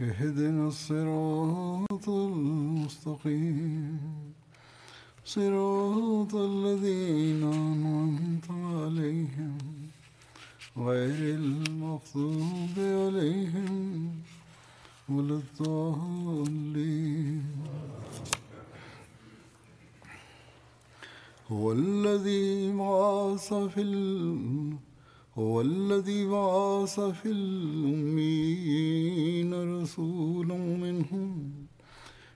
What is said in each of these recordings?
اهدنا الصراط المستقيم. صراط الذين أنعمت عليهم غير المغضوب عليهم ولا الضالين. هو الذي بعث في ال... هو الذي بعث في الأمين رسولا منهم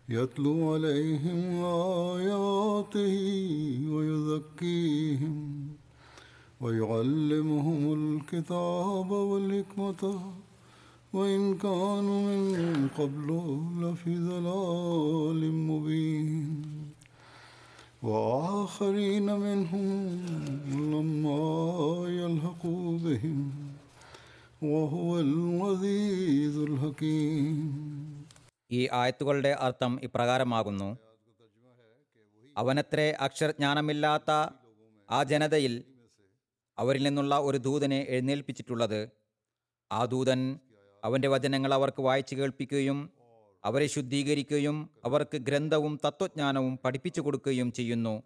يتلو عليهم آياته ويزكيهم ويعلمهم الكتاب والحكمة وإن كانوا من قبل لفي ضلال مبين. وآخرين منهم لما يلحقوا بهم وهو العزيز الحكيم ഈ ആയത്തുകളുടെ അർത്ഥം ഇപ്രകാരമാകുന്നു അവനത്രേ അക്ഷരജ്ഞാനമില്ലാത്ത ആ ജനതയിൽ അവരിൽ നിന്നുള്ള ഒരു ദൂതനെ എഴുന്നേൽപ്പിച്ചിട്ടുള്ളത് ആ ദൂതൻ അവൻ്റെ വചനങ്ങൾ അവർക്ക് വായിച്ചു കേൾപ്പിക്കുകയും അവരെ ശുദ്ധീകരിക്കുകയും അവർക്ക് ഗ്രന്ഥവും തത്വജ്ഞാനവും പഠിപ്പിച്ചു കൊടുക്കുകയും ചെയ്യുന്നു.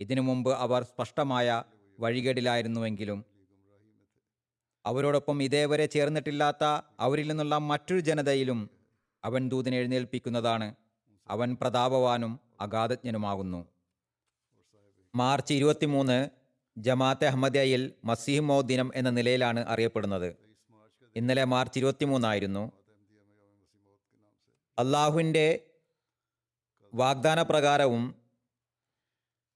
ഇതിനു മുമ്പ് അവർ സ്പഷ്ടമായ വഴികേടിലായിരുന്നുവെങ്കിലും അവരോടൊപ്പം ഇതേവരെ ചേർന്നിട്ടില്ലാത്ത അവരിൽ നിന്നുള്ള മറ്റൊരു ജനതയിലും അവൻ ദൂതിനെ എഴുന്നേൽപ്പിക്കുന്നതാണ്. അവൻ പ്രതാപവാനും അഗാധജ്ഞനുമാകുന്നു. മാർച്ച് ഇരുപത്തിമൂന്ന് ജമാഅത്തെ അഹമ്മദിയയിൽ മസീഹ് ദിനം എന്ന നിലയിലാണ് അറിയപ്പെടുന്നത്. ഇന്നലെ മാർച്ച് ഇരുപത്തിമൂന്നായിരുന്നു അള്ളാഹുവിന്റെ വാഗ്ദാന പ്രകാരവും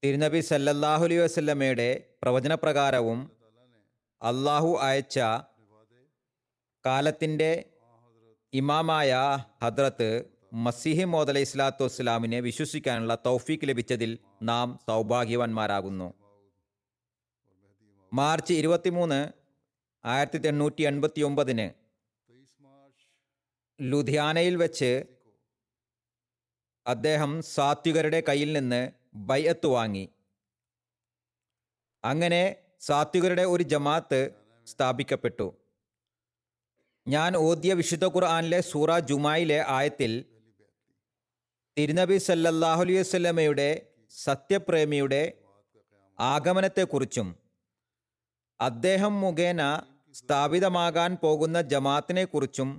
തിരുനബി സല്ലല്ലാഹു അലൈഹി വസല്ലമയുടെ പ്രവചനപ്രകാരവും അള്ളാഹു അയച്ച കാലത്തിന്റെ ഇമാമായ ഹദ്രത്ത് മസിഹി മോദ് അലൈഹി സ്വലാത്തു വസ്സലാമിനെ വിശ്വസിക്കാനുള്ള തൗഫീക്ക് ലഭിച്ചതിൽ നാം സൗഭാഗ്യവാന്മാരാകുന്നു. മാർച്ച് ഇരുപത്തിമൂന്ന് ആയിരത്തി എണ്ണൂറ്റി എൺപത്തി ഒമ്പതിന് ലുധിയാനയിൽ വെച്ച് അദ്ദേഹം സാത്വികരുടെ കയ്യിൽ നിന്ന് ബൈഅത്ത് വാങ്ങി. അങ്ങനെ സാത്വികരുടെ ഒരു ജമാഅത്ത് സ്ഥാപിക്കപ്പെട്ടു. ഞാൻ ഓദ്യ വിശുദ്ധ ഖുർആാനിലെ സൂറ ജുമായിലെ ആയത്തിൽ തിരുനബി സല്ലല്ലാഹു അലൈഹി വസല്ലമയുടെ സത്യപ്രേമിയുടെ ആഗമനത്തെക്കുറിച്ചും അദ്ദേഹം മുഖേന സ്ഥാപിതമാകാൻ പോകുന്ന ജമാഅത്തിനെക്കുറിച്ചും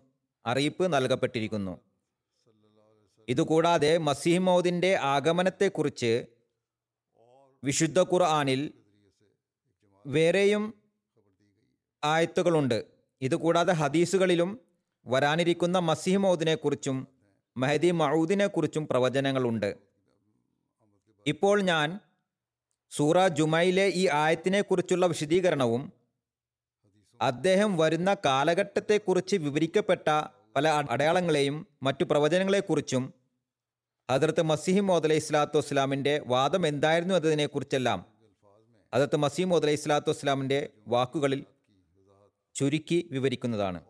അറിയിപ്പ് നൽകപ്പെട്ടിരിക്കുന്നു. ഇതുകൂടാതെ മസീഹ് മൗദിന്റെ ആഗമനത്തെക്കുറിച്ച് വിശുദ്ധ ഖുർആാനിൽ വേറെയും ആയത്തുകളുണ്ട്. ഇതുകൂടാതെ ഹദീസുകളിലും വരാനിരിക്കുന്ന മസീഹ് മൗദിനെക്കുറിച്ചും മെഹദി മൗദിനെക്കുറിച്ചും പ്രവചനങ്ങളുണ്ട്. ഇപ്പോൾ ഞാൻ സൂറ ജുമയിലെ ഈ ആയത്തിനെക്കുറിച്ചുള്ള വിശദീകരണവും അദ്ദേഹം വരുന്ന കാലഘട്ടത്തെക്കുറിച്ച് വിവരിക്കപ്പെട്ട പല അടയാളങ്ങളെയും മറ്റു പ്രവചനങ്ങളെക്കുറിച്ചും ഹജറത്ത് മസീഹ് മോദ് അലൈഹി സ്വലാത്തു വസ്സലാമിന്റെ വാദം എന്തായിരുന്നു എന്നതിനെക്കുറിച്ചെല്ലാം ഹജറത്ത് മസീഹ് മോദ് അലൈഹി സ്വലാത്തു വസ്സലാമിന്റെ വാക്കുകളിൽ ചുരുക്കി വിവരിക്കുന്നതാണ്.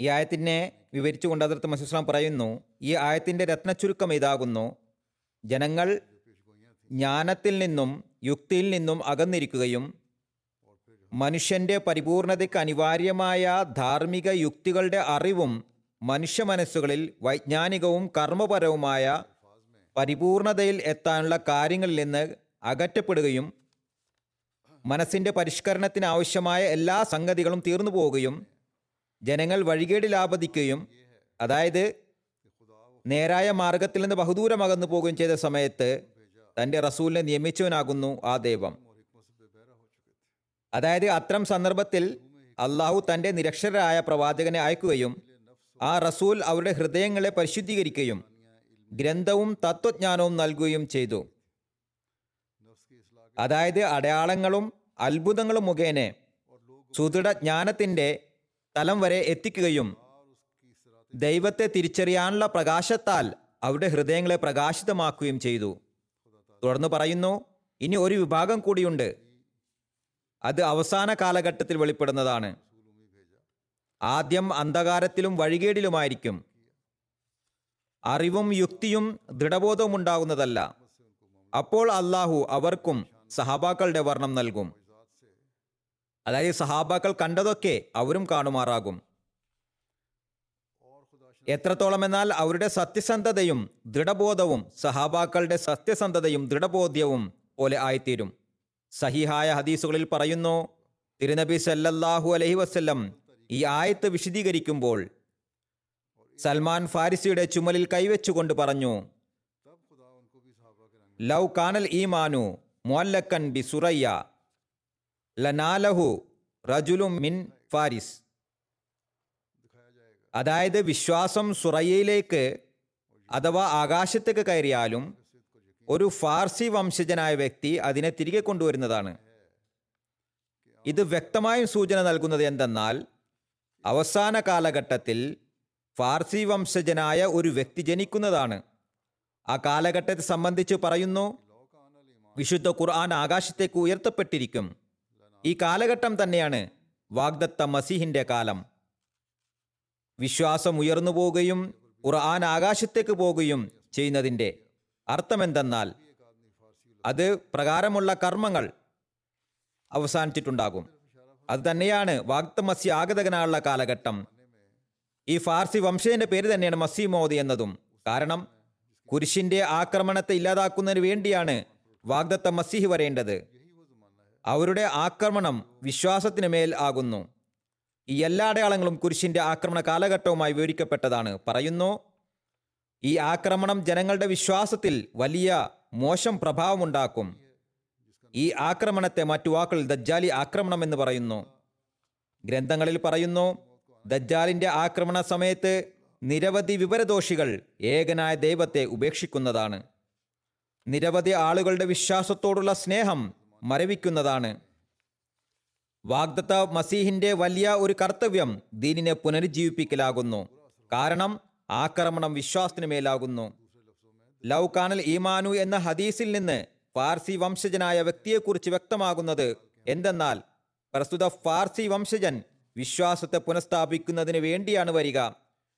ഈ ആയത്തിനെ വിവരിച്ചുകൊണ്ട് അതിർത്ത് മസീഹ് വസ്ലാം പറയുന്നു ഈ ആയത്തിന്റെ രത്നച്ചുരുക്കം ഇതാകുന്നു ജനങ്ങൾ ജ്ഞാനത്തിൽ നിന്നും യുക്തിയിൽ നിന്നും അകന്നിരിക്കുകയും മനുഷ്യന്റെ പരിപൂർണതയ്ക്ക് അനിവാര്യമായ ധാർമ്മിക യുക്തികളുടെ അറിവും മനുഷ്യ മനസ്സുകളിൽ വൈജ്ഞാനികവും കർമ്മപരവുമായ പരിപൂർണതയിൽ എത്താനുള്ള കാര്യങ്ങളിൽ നിന്ന് അകറ്റപ്പെടുകയും മനസ്സിന്റെ പരിഷ്കരണത്തിന് ആവശ്യമായ എല്ലാ സംഗതികളും തീർന്നു പോവുകയും ജനങ്ങൾ വഴികേടിലാപതിക്കുകയും അതായത് നേരായ മാർഗത്തിൽ നിന്ന് ബഹുദൂരം അകന്നു പോകുകയും ചെയ്ത സമയത്ത് തന്റെ റസൂലിനെ നിയമിച്ചവനാകുന്നു ആ ദൈവം. അതായത് അത്തരം സന്ദർഭത്തിൽ അള്ളാഹു തന്റെ നിരക്ഷരായ പ്രവാചകനെ അയക്കുകയും ആ റസൂൽ അവരുടെ ഹൃദയങ്ങളെ പരിശുദ്ധീകരിക്കുകയും ഗ്രന്ഥവും തത്വജ്ഞാനവും നൽകുകയും ചെയ്തു. അതായത് അടയാളങ്ങളും അത്ഭുതങ്ങളും മുഖേന സുദൃഢ ജ്ഞാനത്തിന്റെ തലം വരെ എത്തിക്കുകയും ദൈവത്തെ തിരിച്ചറിയാനുള്ള പ്രകാശത്താൽ അവരുടെ ഹൃദയങ്ങളെ പ്രകാശിതമാക്കുകയും ചെയ്തു. തുടർന്ന് പറയുന്നു ഇനി ഒരു വിഭാഗം കൂടിയുണ്ട്. അത് അവസാന കാലഘട്ടത്തിൽ വെളിപ്പെടുന്നതാണ്. ആദ്യം അന്ധകാരത്തിലും വഴികേടിലുമായിരിക്കും. അറിവും യുക്തിയും ദൃഢബോധവും ഉണ്ടാകുന്നതല്ല. അപ്പോൾ അള്ളാഹു അവർക്കും സഹാബാക്കളുടെ വർണം നൽകും. അതായത് സഹാബാക്കൾ കണ്ടതൊക്കെ അവരും കാണുമാറാകും. എത്രത്തോളം എന്നാൽ അവരുടെ സത്യസന്ധതയും ദൃഢബോധവും സഹാബാക്കളുടെ സത്യസന്ധതയും ദൃഢബോധ്യവും പോലെ ആയിത്തീരും. സഹിഹായ ഹദീസുകളിൽ പറയുന്നു തിരുനബി സല്ലല്ലാഹു അലഹി വസ്ല്ലം ഈ ആയത്ത് വിശദീകരിക്കുമ്പോൾ സൽമാൻ ഫാരിസിയുടെ ചുമലിൽ കൈവച്ചുകൊണ്ട് പറഞ്ഞു ലൗ കാനൽ ഈമാനു മോല്ലക്കൻ ബി സുറയ്യ ലനാലഹു റജുലു മിൻ ഫാരിസ്. അതായത് വിശ്വാസം സുറയ്യയിലേക്ക് അഥവാ ആകാശത്തേക്ക് കയറിയാലും ഒരു ഫാർസി വംശജനായ വ്യക്തി അതിനെ തിരികെ കൊണ്ടുവരുന്നതാണ്. ഇത് വ്യക്തമായും സൂചന നൽകുന്നത് എന്തെന്നാൽ അവസാന കാലഘട്ടത്തിൽ ഫാർസി വംശജനായ ഒരു വ്യക്തി ജനിക്കുന്നതാണ്. ആ കാലഘട്ടത്തെ സംബന്ധിച്ച് പറയുന്നു വിശുദ്ധ ഖുർആൻ ആകാശത്തേക്ക് ഉയർത്തപ്പെട്ടിരിക്കും. ഈ കാലഘട്ടം തന്നെയാണ് വാഗ്ദത്ത മസീഹിന്റെ കാലം. വിശ്വാസം ഉയർന്നു പോവുകയും ഖുർആൻ ആകാശത്തേക്ക് പോകുകയും ചെയ്യുന്നതിന്റെ അർത്ഥമെന്തെന്നാൽ അത് പ്രകാരമുള്ള കർമ്മങ്ങൾ അവസാനിച്ചിട്ടുണ്ടാകും. അത് തന്നെയാണ് വാഗ്ദ മസി ആഗതകനായുള്ള കാലഘട്ടം. ഈ ഫാർസി വംശജന്റെ പേര് തന്നെയാണ് മസി മോദി എന്നതും. കാരണം കുരിശിന്റെ ആക്രമണത്തെ ഇല്ലാതാക്കുന്നതിന് വേണ്ടിയാണ് വാഗ്ദത്ത മസിഹി വരേണ്ടത്. അവരുടെ ആക്രമണം വിശ്വാസത്തിന് മേൽ ആകുന്നു. ഈ എല്ലാ അടയാളങ്ങളും കുരിശിന്റെ ആക്രമണ കാലഘട്ടവുമായി വിവരിക്കപ്പെട്ടതാണ്. പറയുന്നു ഈ ആക്രമണം ജനങ്ങളുടെ വിശ്വാസത്തിൽ വലിയ മോശം പ്രഭാവമുണ്ടാക്കും. ഈ ആക്രമണത്തെ മറ്റു വാക്കുകൾ ദജ്ജാലി ആക്രമണം എന്ന് പറയുന്നു. ഗ്രന്ഥങ്ങളിൽ പറയുന്നു ദജ്ജാലിന്റെ ആക്രമണ സമയത്ത് നിരവധി വിവരദോഷികൾ ഏകനായ ദൈവത്തെ ഉപേക്ഷിക്കുന്നതാണ്. നിരവധി ആളുകളുടെ വിശ്വാസത്തോടുള്ള സ്നേഹം മരവിക്കുന്നതാണ്. വാഗ്ദത്ത മസീഹിന്റെ വലിയ ഒരു കർത്തവ്യം ദീനിനെ പുനരുജ്ജീവിപ്പിക്കലാകുന്നു. കാരണം ആക്രമണം വിശ്വാസത്തിന് മേലാകുന്നു. ലൗ കാനൽ ഈമാനു എന്ന ഹദീസിൽ നിന്ന് ഫാർസി വംശജനായ വ്യക്തിയെക്കുറിച്ച് വ്യക്തമാകുന്നത് എന്തെന്നാൽ പ്രസ്തുത ഫാർസി വംശജൻ വിശ്വാസത്തെ പുനഃസ്ഥാപിക്കുന്നതിന് വേണ്ടിയാണ് വരിക.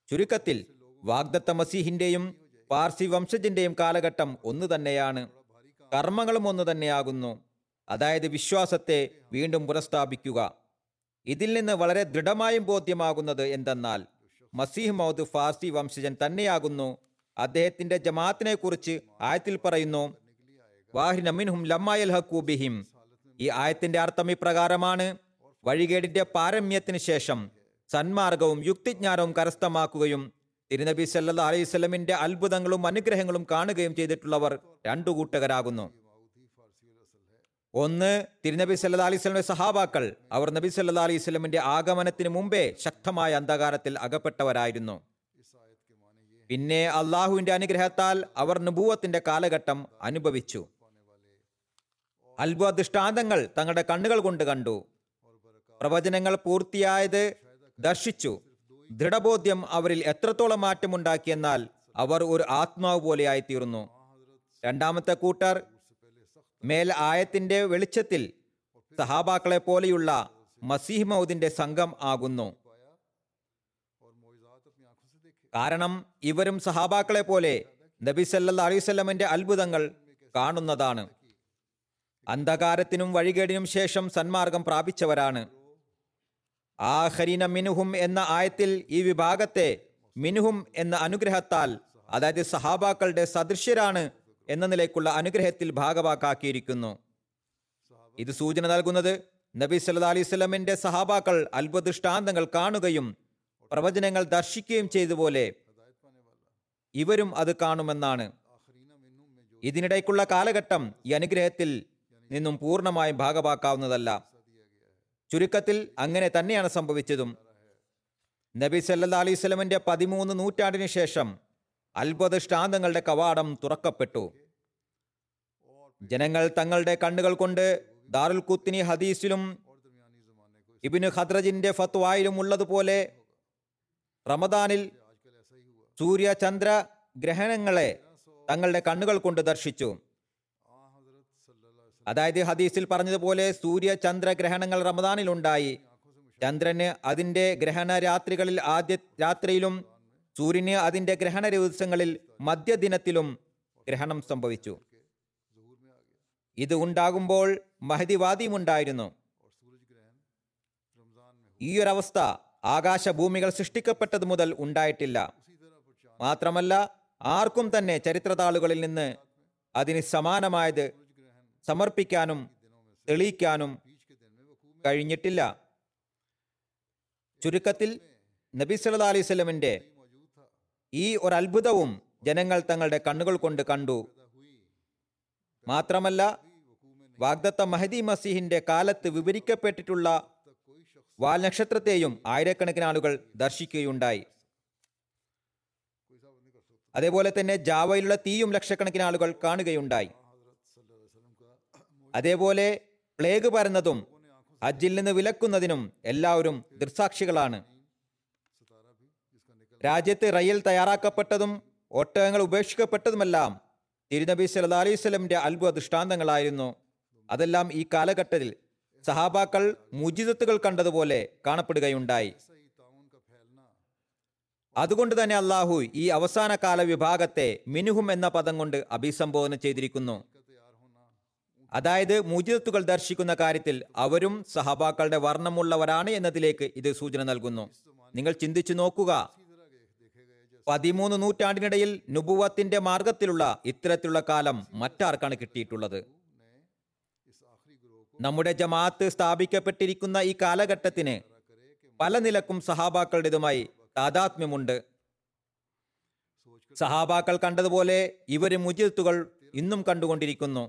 ചുരുക്കത്തിൽ വാഗ്ദത്ത മസീഹിന്റെയും പാർസി വംശജന്റെയും കാലഘട്ടം ഒന്നു തന്നെയാണ് കർമ്മങ്ങളും ഒന്നു തന്നെയാകുന്നു അതായത് വിശ്വാസത്തെ വീണ്ടും പുനഃസ്ഥാപിക്കുക. ഇതിൽ നിന്ന് വളരെ ദൃഢമായും ബോധ്യമാകുന്നത് എന്തെന്നാൽ മസീഹ് മൗദ് ഫാർസി വംശജൻ തന്നെയാകുന്നു. അദ്ദേഹത്തിന്റെ ജമാഅത്തിനെ കുറിച്ച് ആയത്തിൽ പറയുന്നു വാഹിനമിൻഹും ലമ്മായൽ ഹക്കൂബിഹിം ഈ ആയത്തിന്റെ അർത്ഥം ഇപ്രകാരമാണ് വഴികേടിന്റെ പാരമ്യത്തിന് ശേഷം സന്മാർഗവും യുക്തിജ്ഞാനവും കരസ്ഥമാക്കുകയും തിരുനബി സല്ലാ അലൈഹി സ്വലമിന്റെ അത്ഭുതങ്ങളും അനുഗ്രഹങ്ങളും കാണുകയും ചെയ്തിട്ടുള്ളവർ രണ്ടു കൂട്ടകരാകുന്നു. ഒന്ന് തിരുനബി സല്ലാ അലൈഹി സ്വലമിന്റെ സഹാബാക്കൾ. അവർ നബി സല്ലാ അലൈഹി സ്വലമിന്റെ ആഗമനത്തിന് മുമ്പേ ശക്തമായ അന്ധകാരത്തിൽ അകപ്പെട്ടവരായിരുന്നു. പിന്നെ അള്ളാഹുവിന്റെ അനുഗ്രഹത്താൽ അവർ നുബൂവത്തിന്റെ കാലഘട്ടം അനുഭവിച്ചു. അത്ഭുത ദൃഷ്ടാന്തങ്ങൾ തങ്ങളുടെ കണ്ണുകൾ കൊണ്ട് കണ്ടു. പ്രവചനങ്ങൾ പൂർത്തിയായത് ദർശിച്ചു. ദൃഢബോധ്യം അവരിൽ എത്രത്തോളം മാറ്റമുണ്ടാക്കിയെന്നാൽ അവർ ഒരു ആത്മാവ് പോലെയായി പോലെയായിത്തീർന്നു. രണ്ടാമത്തെ കൂട്ടർ മേൽ ആയത്തിന്റെ വെളിച്ചത്തിൽ സഹാബാക്കളെ പോലെയുള്ള മസീഹ് മൗദിന്റെ സംഘം ആകുന്നു. കാരണം ഇവരും സഹാബാക്കളെ പോലെ നബി സല്ലാ അലൈവല്ലമിന്റെ അത്ഭുതങ്ങൾ കാണുന്നതാണ്. അന്ധകാരത്തിനും വഴികേടിനും ശേഷം സന്മാർഗം പ്രാപിച്ചവരാണ്. ആഹരീന മിനുഹും എന്ന ആയത്തിൽ ഈ വിഭാഗത്തെ മിനുഹും എന്ന അനുഗ്രഹത്താൽ അതായത് സഹാബാക്കളുടെ സദൃശ്യരാണ് എന്ന നിലയ്ക്കുള്ള അനുഗ്രഹത്തിൽ ഭാഗവാക്കാക്കിയിരിക്കുന്നു. ഇത് സൂചന നൽകുന്നത് നബി സല്ലാ സ്വലമിന്റെ സഹാബാക്കൾ അത്ഭുതൃഷ്ടാന്തങ്ങൾ കാണുകയും പ്രവചനങ്ങൾ ദർശിക്കുകയും ചെയ്തതുപോലെ ഇവരും അത് കാണുമെന്നാണ്. ഇതിനിടയ്ക്കുള്ള കാലഘട്ടം ഈ അനുഗ്രഹത്തിൽ നിന്നും പൂർണമായും ഭാഗമാക്കാവുന്നതല്ല ചുരുക്കത്തിൽ അങ്ങനെ തന്നെയാണ് സംഭവിച്ചതും. നബി സല്ലാ അലൈഹി സ്വലമിന്റെ പതിമൂന്ന് നൂറ്റാണ്ടിന് ശേഷം അത്ഭുതഷ്ടാന്തങ്ങളുടെ കവാടം തുറക്കപ്പെട്ടു. ജനങ്ങൾ തങ്ങളുടെ കണ്ണുകൾ കൊണ്ട് ദാറുൽ കുത്തിനി ഹദീസിലും ഇബിന് ഖദ്രജിന്റെ ഫത്വായിലും ഉള്ളതുപോലെ റമദാനിൽ സൂര്യ ചന്ദ്ര ഗ്രഹണങ്ങളെ തങ്ങളുടെ കണ്ണുകൾ കൊണ്ട് ദർശിച്ചു. അതായത് ഹദീസിൽ പറഞ്ഞതുപോലെ സൂര്യ ചന്ദ്ര ഗ്രഹണങ്ങൾ റമദാനിൽ ഉണ്ടായി. ചന്ദ്രന് അതിന്റെ ഗ്രഹണ രാത്രികളിൽ ആദ്യ രാത്രിയിലും സൂര്യന് അതിന്റെ ഗ്രഹണ ദിവസങ്ങളിൽ മധ്യദിനത്തിലും ഗ്രഹണം സംഭവിച്ചു. ഇത് ഉണ്ടാകുമ്പോൾ ഈ ഒരവസ്ഥ ആകാശഭൂമികൾ സൃഷ്ടിക്കപ്പെട്ടത് മുതൽ ഉണ്ടായിട്ടില്ല. മാത്രമല്ല ആർക്കും തന്നെ ചരിത്രതാളുകളിൽ നിന്ന് അതിന് സമാനമായത് സമർപ്പിക്കാനും തെളിയിക്കാനും കഴിഞ്ഞിട്ടില്ല. ചുരുക്കത്തിൽ നബി സല്ലാ അലൈഹി സ്വലമിന്റെ ഈ ഒരു ജനങ്ങൾ തങ്ങളുടെ കണ്ണുകൾ കൊണ്ട് കണ്ടു. മാത്രമല്ല വാഗ്ദത്ത മഹദി മസീഹിന്റെ കാലത്ത് വിവരിക്കപ്പെട്ടിട്ടുള്ള വാൽനക്ഷത്രത്തെയും ആയിരക്കണക്കിന് ആളുകൾ ദർശിക്കുകയുണ്ടായി. അതേപോലെ തന്നെ ജാവയിലുള്ള തീയും ലക്ഷക്കണക്കിന് ആളുകൾ കാണുകയുണ്ടായി. അതേപോലെ പ്ലേഗ് പരന്നതും ഹജ്ജിൽ നിന്ന് വിലക്കുന്നതിനും എല്ലാവരും ദൃസാക്ഷികളാണ് രാജ്യത്ത് റയൽ തയ്യാറാക്കപ്പെട്ടതും ഒട്ടകങ്ങൾ ഉപേക്ഷിക്കപ്പെട്ടതുമെല്ലാം തിരുനബി സല്ലാ അലൈഹി സ്വലമിന്റെ അത്ഭുത ദൃഷ്ടാന്തങ്ങളായിരുന്നു. അതെല്ലാം ഈ കാലഘട്ടത്തിൽ സഹാബാക്കൾ മുജിദത്തുകൾ കണ്ടതുപോലെ കാണപ്പെടുകയുണ്ടായി. അതുകൊണ്ട് തന്നെ അള്ളാഹു ഈ അവസാന കാല വിഭാഗത്തെ മിനുഹും എന്ന പദം കൊണ്ട് അഭിസംബോധന ചെയ്തിരിക്കുന്നു. അതായത് മുജിദത്തുകൾ ദർശിക്കുന്ന കാര്യത്തിൽ അവരും സഹാബാക്കളുടെ വർണമുള്ളവരാണ് എന്നതിലേക്ക് ഇത് സൂചന നൽകുന്നു. നിങ്ങൾ ചിന്തിച്ചു നോക്കുക. പതിമൂന്ന് നൂറ്റാണ്ടിനിടയിൽ നുബുവത്തിന്റെ മാർഗത്തിലുള്ള ഇത്തരത്തിലുള്ള കാലം മറ്റാർക്കാണ് കിട്ടിയിട്ടുള്ളത്? നമ്മുടെ ജമാഅത്ത് സ്ഥാപിക്കപ്പെട്ടിരിക്കുന്ന ഈ കാലഘട്ടത്തിന് പല നിലക്കും സഹാബാക്കളുടേതുമായി താതാത്മ്യമുണ്ട് സഹാബാക്കൾ കണ്ടതുപോലെ ഇവർ മുജിത്തുകൾ ഇന്നും കണ്ടുകൊണ്ടിരിക്കുന്നു.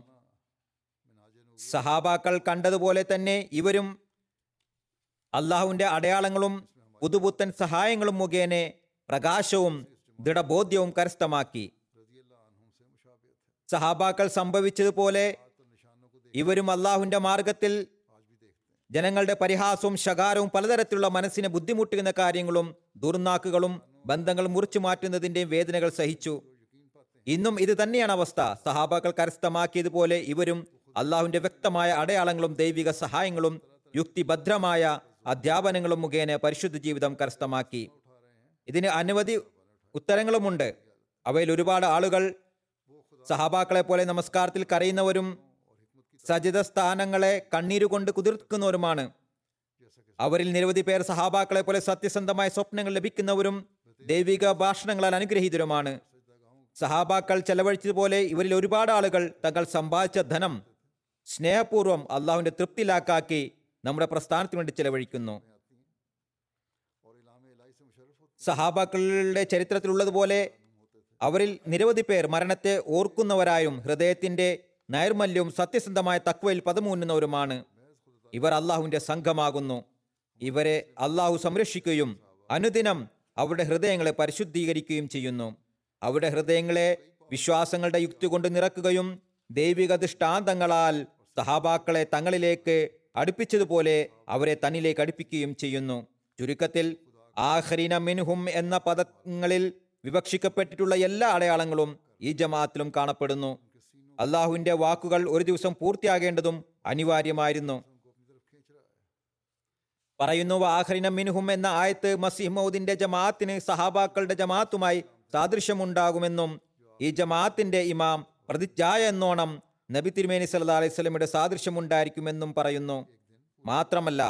സഹാബാക്കൾ കണ്ടതുപോലെ തന്നെ ഇവരും അള്ളാഹുവിന്റെ അടയാളങ്ങളും പുതുപുത്തൻ സഹായങ്ങളും മുഖേന പ്രകാശവും ദൃഢബോധ്യവും കരസ്ഥമാക്കി. സഹാബാക്കൾ സംഭവിച്ചതുപോലെ ഇവരും അള്ളാഹുന്റെ മാർഗത്തിൽ ജനങ്ങളുടെ പരിഹാസവും ശകാരവും പലതരത്തിലുള്ള മനസ്സിനെ ബുദ്ധിമുട്ടുന്ന കാര്യങ്ങളും ദുർനാക്കുകളും ബന്ധങ്ങൾ മുറിച്ചു മാറ്റുന്നതിന്റെയും വേദനകൾ സഹിച്ചു. ഇന്നും ഇത് തന്നെയാണ് അവസ്ഥ. സഹാബാക്കൾ കരസ്ഥമാക്കിയതുപോലെ ഇവരും അള്ളാഹുന്റെ വ്യക്തമായ അടയാളങ്ങളും ദൈവിക സഹായങ്ങളും യുക്തിഭദ്രമായ അധ്യാപനങ്ങളും മുഖേന പരിശുദ്ധ ജീവിതം കരസ്ഥമാക്കി. ഇതിന് അനവധി ഉത്തരങ്ങളുമുണ്ട്. അവയിൽ ഒരുപാട് ആളുകൾ സഹാബാക്കളെ പോലെ നമസ്കാരത്തിൽ കരയുന്നവരും സജിത സ്ഥാനങ്ങളെ കണ്ണീരുകൊണ്ട് കുതിർക്കുന്നവരുമാണ്. അവരിൽ നിരവധി പേർ സഹാബാക്കളെ പോലെ സത്യസന്ധമായ സ്വപ്നങ്ങൾ ലഭിക്കുന്നവരും ദൈവിക ഭാഷണങ്ങളാൽ അനുഗ്രഹീതരുമാണ്. സഹാബാക്കൾ ചെലവഴിച്ചതുപോലെ ഇവരിൽ ഒരുപാട് ആളുകൾ തങ്ങൾ സമ്പാദിച്ച ധനം സ്നേഹപൂർവം അള്ളാഹുവിന്റെ തൃപ്തിലാക്കാക്കി നമ്മുടെ പ്രസ്ഥാനത്തിനു വേണ്ടി ചെലവഴിക്കുന്നു. സഹാബാക്കളുടെ ചരിത്രത്തിലുള്ളതുപോലെ അവരിൽ നിരവധി പേർ മരണത്തെ ഓർക്കുന്നവരായും ഹൃദയത്തിന്റെ നൈർമല്യവും സത്യസന്ധമായ തക്വയിൽ പദമൂന്നുന്നവരുമാണ്. ഇവർ അള്ളാഹുവിന്റെ സംഘമാകുന്നു. ഇവരെ അള്ളാഹു സംരക്ഷിക്കുകയും അനുദിനം അവരുടെ ഹൃദയങ്ങളെ പരിശുദ്ധീകരിക്കുകയും ചെയ്യുന്നു. അവരുടെ ഹൃദയങ്ങളെ വിശ്വാസങ്ങളുടെ യുക്തി കൊണ്ട് നിറക്കുകയും ദൈവിക ദൃഷ്ടാന്തങ്ങളാൽ സഹാബാക്കളെ തങ്ങളിലേക്ക് അടുപ്പിച്ചതുപോലെ അവരെ തന്നിലേക്ക് അടുപ്പിക്കുകയും ചെയ്യുന്നു. ചുരുക്കത്തിൽ ആഹ്രീന മിൻഹും എന്ന പദങ്ങളിൽ വിവക്ഷിക്കപ്പെട്ടിട്ടുള്ള എല്ലാ അടയാളങ്ങളും ഈ ജമാഅത്തിലും കാണപ്പെടുന്നു. അള്ളാഹുവിന്റെ വാക്കുകൾ ഒരു ദിവസം പൂർത്തിയാകേണ്ടതും അനിവാര്യമായിരുന്നു. പറയുന്നു ആഹ്റിന മിൻഹും എന്ന ആയത്ത് മസീഹ് മൗദിന്റെ ജമാഅത്തിന് സഹാബാക്കളുടെ ജമാഅത്തുമായി സാദൃശ്യമുണ്ടാകുമെന്നും ഈ ജമാഅത്തിന്റെ ഇമാം പ്രതിജ്ഞായ എന്നോണം നബി തിരുമേനി സല്ലാ അലൈഹി സ്വലമിയുടെ സാദൃശ്യമുണ്ടായിരിക്കുമെന്നും പറയുന്നു. മാത്രമല്ല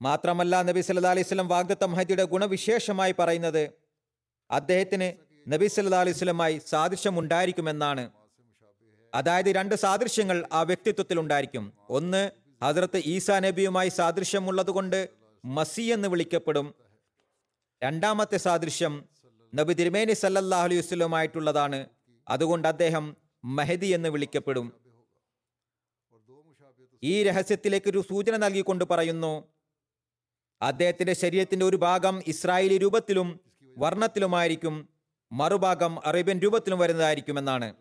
മാത്രമല്ല നബി സല്ലാ അലൈഹി സ്വലം വാഗ്ദത്ത മഹദിയുടെ ഗുണവിശേഷമായി പറയുന്നത് അദ്ദേഹത്തിന് നബി സല്ലാ അലൈഹി സ്വലമായി സാദൃശ്യമുണ്ടായിരിക്കുമെന്നാണ്. അതായത് രണ്ട് സാദൃശ്യങ്ങൾ ആ വ്യക്തിത്വത്തിൽ ഉണ്ടായിരിക്കും. ഒന്ന് ഹജറത്ത് ഈസാ നബിയുമായി സാദൃശ്യമുള്ളതുകൊണ്ട് മസി എന്ന് വിളിക്കപ്പെടും. രണ്ടാമത്തെ സാദൃശ്യം നബി തിരുമേനി സല്ലല്ലാഹു അലൈഹി വസ്ലമായിട്ടുള്ളതാണ് അതുകൊണ്ട് അദ്ദേഹം മെഹദി എന്ന് വിളിക്കപ്പെടും. ഈ രഹസ്യത്തിലേക്ക് ഒരു സൂചന നൽകിക്കൊണ്ട് പറയുന്നു അദ്ദേഹത്തിന്റെ ശരീരത്തിന്റെ ഒരു ഭാഗം ഇസ്രായേലി രൂപത്തിലും വർണത്തിലുമായിരിക്കും മറുഭാഗം അറേബ്യൻ രൂപത്തിലും വരുന്നതായിരിക്കുമെന്നാണ്.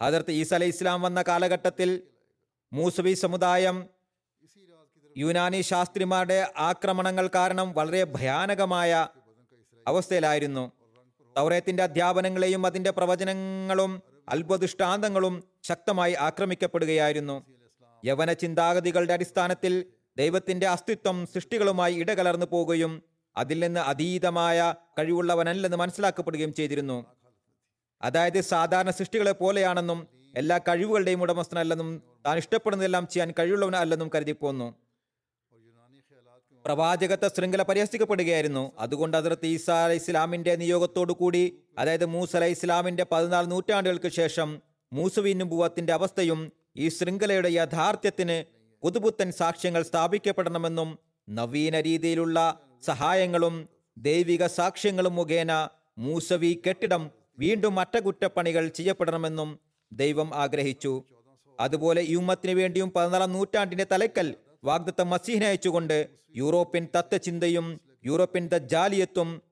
അതിർത്ത് ഈസ അലൈഹി ഇസ്ലാം വന്ന കാലഘട്ടത്തിൽ മൂസബി സമുദായം യുനാനി ശാസ്ത്രിമാരുടെ ആക്രമണങ്ങൾ കാരണം വളരെ ഭയാനകമായ അവസ്ഥയിലായിരുന്നു. തൗറേത്തിന്റെ അധ്യാപനങ്ങളെയും അതിന്റെ പ്രവചനങ്ങളും അത്ഭുതൃഷ്ടാന്തങ്ങളും ശക്തമായി ആക്രമിക്കപ്പെടുകയായിരുന്നു. യവന ചിന്താഗതികളുടെ അടിസ്ഥാനത്തിൽ ദൈവത്തിന്റെ അസ്തിത്വം സൃഷ്ടികളുമായി ഇടകലർന്നു പോവുകയും അതിൽ നിന്ന് അതീതമായ കഴിവുള്ളവനല്ലെന്ന് മനസ്സിലാക്കപ്പെടുകയും ചെയ്തിരുന്നു. അതായത് സാധാരണ സൃഷ്ടികളെ പോലെയാണെന്നും എല്ലാ കഴിവുകളുടെയും ഉടമസ്ഥനല്ലെന്നും താൻ ഇഷ്ടപ്പെടുന്നതെല്ലാം ചെയ്യാൻ കഴിവുള്ളവനല്ലെന്നും കരുതിപ്പോന്നു. പ്രവാചകത്വ ശൃംഖല പരിഹസിക്കപ്പെടുകയായിരുന്നു. അതുകൊണ്ട് അതിർത്ത് ഈസ അലൈഹി ഇസ്ലാമിന്റെ നിയോഗത്തോടു കൂടി അതായത് മൂസ അലൈഹി ഇസ്ലാമിന്റെ പതിനാല് നൂറ്റാണ്ടുകൾക്ക് ശേഷം മൂസുവിൻ നുബുവത്തിന്റെ അവസ്ഥയും ഈ ശൃംഖലയുടെ യാഥാർത്ഥ്യത്തിന് പുതുപുത്തൻ സാക്ഷ്യങ്ങൾ സ്ഥാപിക്കപ്പെടണമെന്നും നവീന രീതിയിലുള്ള സഹായങ്ങളും ദൈവിക സാക്ഷ്യങ്ങളും മുഖേന മൂസവി കെട്ടിടം വീണ്ടും അറ്റകുറ്റപ്പണികൾ ചെയ്യപ്പെടണമെന്നും ദൈവം ആഗ്രഹിച്ചു. അതുപോലെ യുമത്തിനു വേണ്ടിയും പതിനാലാം നൂറ്റാണ്ടിന്റെ തലക്കൽ വാഗ്ദത്ത മസീഹിനെ അയച്ചുകൊണ്ട് യൂറോപ്യൻ തത്വചിന്തയും യൂറോപ്യൻ ദജ്ജാലിയത്തും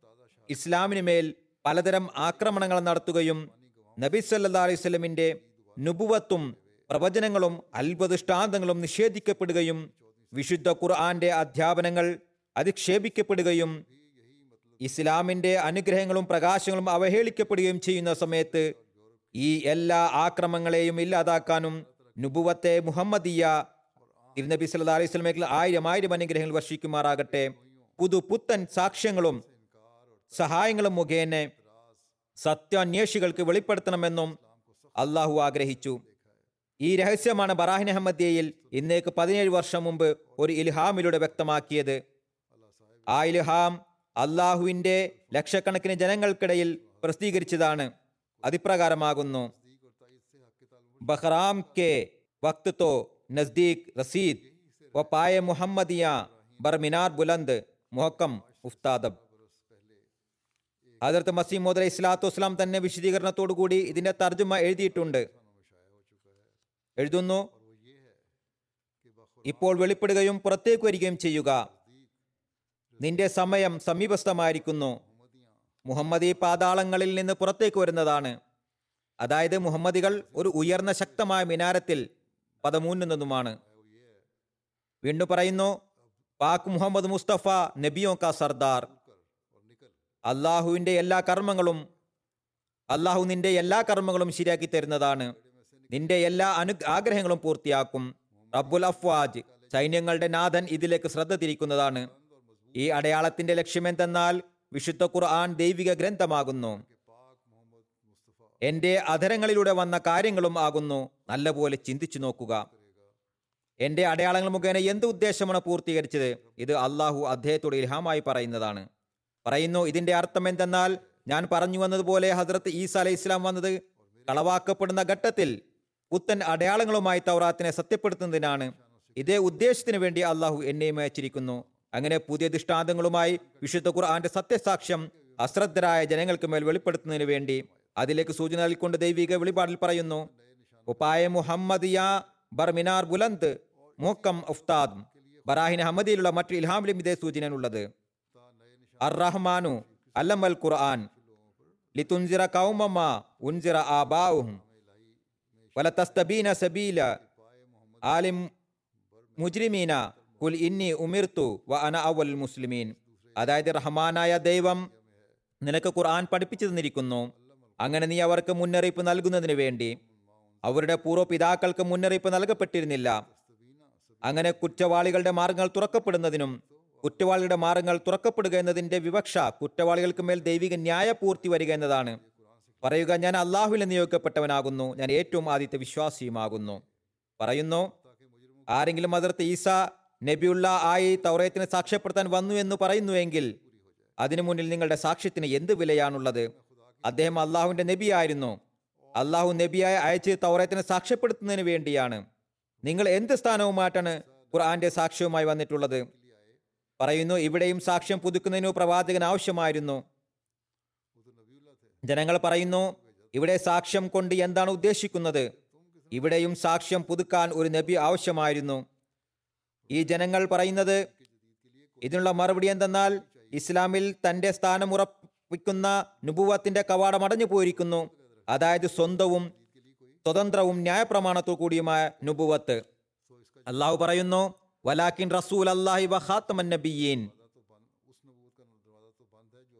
ഇസ്ലാമിന് മേൽ പലതരം ആക്രമണങ്ങൾ നടത്തുകയും നബി അലൈഹി സ്വലമിന്റെ നുബുവത്തും പ്രവചനങ്ങളും അത്ഭുതഷ്ടാന്തങ്ങളും നിഷേധിക്കപ്പെടുകയും വിശുദ്ധ ഖുർആന്റെ അധ്യാപനങ്ങൾ അധിക്ഷേപിക്കപ്പെടുകയും ഇസ്ലാമിന്റെ അനുഗ്രഹങ്ങളും പ്രകാശങ്ങളും അവഹേളിക്കപ്പെടുകയും ചെയ്യുന്ന സമയത്ത് ഈ എല്ലാ ആക്രമങ്ങളെയും ഇല്ലാതാക്കാനും നുബുവത്തെ മുഹമ്മദിയ തിരുനബി സല്ലാ അലൈഹി സ്വലമേക്ക് ആയിരം ആയിരം അനുഗ്രഹങ്ങൾ വർഷിക്കുമാറാകട്ടെ. പുതു പുത്തൻ സാക്ഷ്യങ്ങളും സഹായങ്ങളും മുഖേന സത്യാന്വേഷികൾക്ക് വെളിപ്പെടുത്തണമെന്നും അള്ളാഹു ആഗ്രഹിച്ചു. ഈ രഹസ്യമാണ് ബറാഹിൻ അഹമ്മദിയയിൽ ഇന്നേക്ക് പതിനേഴ് വർഷം മുമ്പ് ഒരു ഇൽഹാമിലൂടെ വ്യക്തമാക്കിയത്. ആ ഇൽഹാം അള്ളാഹുവിന്റെ ലക്ഷക്കണക്കിന് ജനങ്ങൾക്കിടയിൽ പ്രസിദ്ധീകരിച്ചതാണ്. അതിപ്രകാരമാകുന്നു. ബഹ്റാം കെ വക്ത് തോ നസ്ദീക് റസീദ് വ പായ മുഹമ്മദിയ ബർമിനാർ ബുലന്ദ് മുഹക്കം ഉഫ്താദബ്. ഹജറത്ത് മസീമോദ് അലൈഹി സ്വലാത്തു വസ്സലാം തന്നെ വിശദീകരണത്തോടു കൂടി ഇതിന്റെ തർജമ എഴുതിയിട്ടുണ്ട്. എഴുതുന്നു. ഇപ്പോൾ വെളിപ്പെടുകയും പുറത്തേക്ക് വരികയും ചെയ്യുക. നിന്റെ സമയം സമീപസ്ഥമായിരിക്കുന്നു. മുഹമ്മദി പാതാളങ്ങളിൽ നിന്ന് പുറത്തേക്ക് വരുന്നതാണ്. അതായത് മുഹമ്മദികൾ ഒരു ഉയർന്ന ശക്തമായ മിനാരത്തിൽ പദമൂന്നുന്നതുമാണ് വീണ്ടും പറയുന്നു പാക് മുഹമ്മദ് മുസ്തഫ നബിയോ കാ സർദാർ. അള്ളാഹുവിന്റെ എല്ലാ കർമ്മങ്ങളും അള്ളാഹു നിന്റെ എല്ലാ കർമ്മങ്ങളും ശരിയാക്കി തരുന്നതാണ്. നിന്റെ എല്ലാ അനു ആഗ്രഹങ്ങളും പൂർത്തിയാക്കും. റബ്ബുൽ അഫ്വാജ് സൈന്യങ്ങളുടെ നാഥൻ ഇതിലേക്ക് ശ്രദ്ധ തിരിക്കുന്നതാണ്. ഈ അടയാളത്തിന്റെ ലക്ഷ്യമെന്തെന്നാൽ വിശുദ്ധ ഖുർആൻ ദൈവിക ഗ്രന്ഥമാകുന്നു. എന്റെ അധരങ്ങളിലൂടെ വന്ന കാര്യങ്ങളും ആകുന്നു. നല്ലപോലെ ചിന്തിച്ചു നോക്കുക. എന്റെ അടയാളങ്ങൾ മുഖേന എന്ത് ഉദ്ദേശമാണ് പൂർത്തീകരിച്ചത്? ഇത് അള്ളാഹു അദ്ദേഹത്തോട് ഇൽഹാമായി പറയുന്നതാണ്. പറയുന്നു ഇതിന്റെ അർത്ഥം എന്തെന്നാൽ ഞാൻ പറഞ്ഞു വന്നതുപോലെ ഹസ്രത്ത് ഈസ അലൈഹി ഇസ്ലാം വന്നത് കളവാക്കപ്പെടുന്ന ഘട്ടത്തിൽ പുത്തൻ അടയാളങ്ങളുമായി തൗറാത്തിനെ സത്യപ്പെടുത്തുന്നതിനാണ്. ഇതേ ഉദ്ദേശത്തിന് വേണ്ടി അള്ളാഹു എന്നെയും അയച്ചിരിക്കുന്നു. അങ്ങനെ പുതിയ ദൃഷ്ടാന്തങ്ങളുമായി വിശുദ്ധ ഖുർആന്റെ സത്യസാക്ഷ്യം അശ്രദ്ധരായ ജനങ്ങൾക്ക് മേൽ വെളിപ്പെടുത്തുന്നതിന് വേണ്ടി അതിലേക്ക് സൂചന നൽകിക്കൊണ്ട് ദൈവിക വെളിപാടിൽ പറയുന്നു. ഉപ്പായ മുഹമ്മദിയ ബർമിനാർ ബുലന്ത് മുഹക്കം ഉഫ്താദ്. ബറാഹിൻ അഹമ്മദിയിലുള്ള മറ്റു ഇൽഹാമിലും ഇതേ സൂചനയുള്ളത് അർ റഹ്മാനു അല്ലമൽ ഖുർആൻ. ലിതുൻസിറ കൗമമ്മ ഉൻസിറ ആബാഉഹും. വലതസ്തബീന സബീല. ആലിം മുജ്രിമീന. കുൽ ഇന്നി ഉമിർത്തു വ അന അവൽ മുസ്ലിമീൻ. അതായത് റഹ്മാനായ ദൈവം നിനക്ക് ഖുർആൻ പഠിപ്പിച്ചു തന്നിരിക്കുന്നു. അങ്ങനെ നീ അവർക്ക് മുന്നറിയിപ്പ് നൽകുന്നതിന് വേണ്ടി. അവരുടെ പൂർവപിതാക്കൾക്ക് മുന്നറിയിപ്പ് നൽകപ്പെട്ടിരുന്നില്ല. അങ്ങനെ കുറ്റവാളികളുടെ മാർഗങ്ങൾ തുറക്കപ്പെടുന്നതിനും കുറ്റവാളികളുടെ മാർഗങ്ങൾ തുറക്കപ്പെടുക എന്നതിന്റെ വിവക്ഷ കുറ്റവാളികൾക്ക് മേൽ ദൈവിക ന്യായപൂർത്തി വരിക എന്നതാണ്. പറയുക ഞാൻ അള്ളാഹുവിൽ നിയോഗിക്കപ്പെട്ടവനാകുന്നു. ഞാൻ ഏറ്റവും ആദ്യത്തെ വിശ്വാസിയുമാകുന്നു. പറയുന്നു ആരെങ്കിലും അതിർത്ത് ഈസ നബിയുള്ള ആയി തൗറയത്തിനെ സാക്ഷ്യപ്പെടുത്താൻ വന്നു എന്ന് പറയുന്നുവെങ്കിൽ അതിനു മുന്നിൽ നിങ്ങളുടെ സാക്ഷ്യത്തിന് എന്ത് വിലയാണുള്ളത്? അദ്ദേഹം അള്ളാഹുവിന്റെ നബിയായിരുന്നു. അള്ളാഹു നബിയായി അയച്ച് തൗറയത്തിന് സാക്ഷ്യപ്പെടുത്തുന്നതിന് വേണ്ടിയാണ്. നിങ്ങൾ എന്ത് സ്ഥാനവുമായിട്ടാണ് ഖുർആന്റെ സാക്ഷ്യവുമായി വന്നിട്ടുള്ളത്? പറയുന്നു ഇവിടെയും സാക്ഷ്യം പുതുക്കുന്നതിനു പ്രവാചകൻ ആവശ്യമായിരുന്നു. ജനങ്ങൾ പറയുന്നു ഇവിടെ സാക്ഷ്യം കൊണ്ട് എന്താണ് ഉദ്ദേശിക്കുന്നത്? ഇവിടെയും സാക്ഷ്യം പുതുക്കാൻ ഒരു നബി ആവശ്യമായിരുന്നു. ഈ ജനങ്ങൾ പറയുന്നത് ഇതിനുള്ള മറുപടി എന്തെന്നാൽ ഇസ്ലാമിൽ തന്റെ സ്ഥാനം ഉറപ്പിക്കുന്ന നുപുവത്തിന്റെ കവാടം അടഞ്ഞു പോയിരിക്കുന്നു. അതായത് സ്വന്തവും സ്വതന്ത്രവും ന്യായപ്രമാണത്തു കൂടിയുമായ നുപുവത്ത് അള്ളാഹു പറയുന്നു വലാക്കിൻ റസൂൽ അള്ളാഹി വഹാത്തമൻ നബിയീൻ.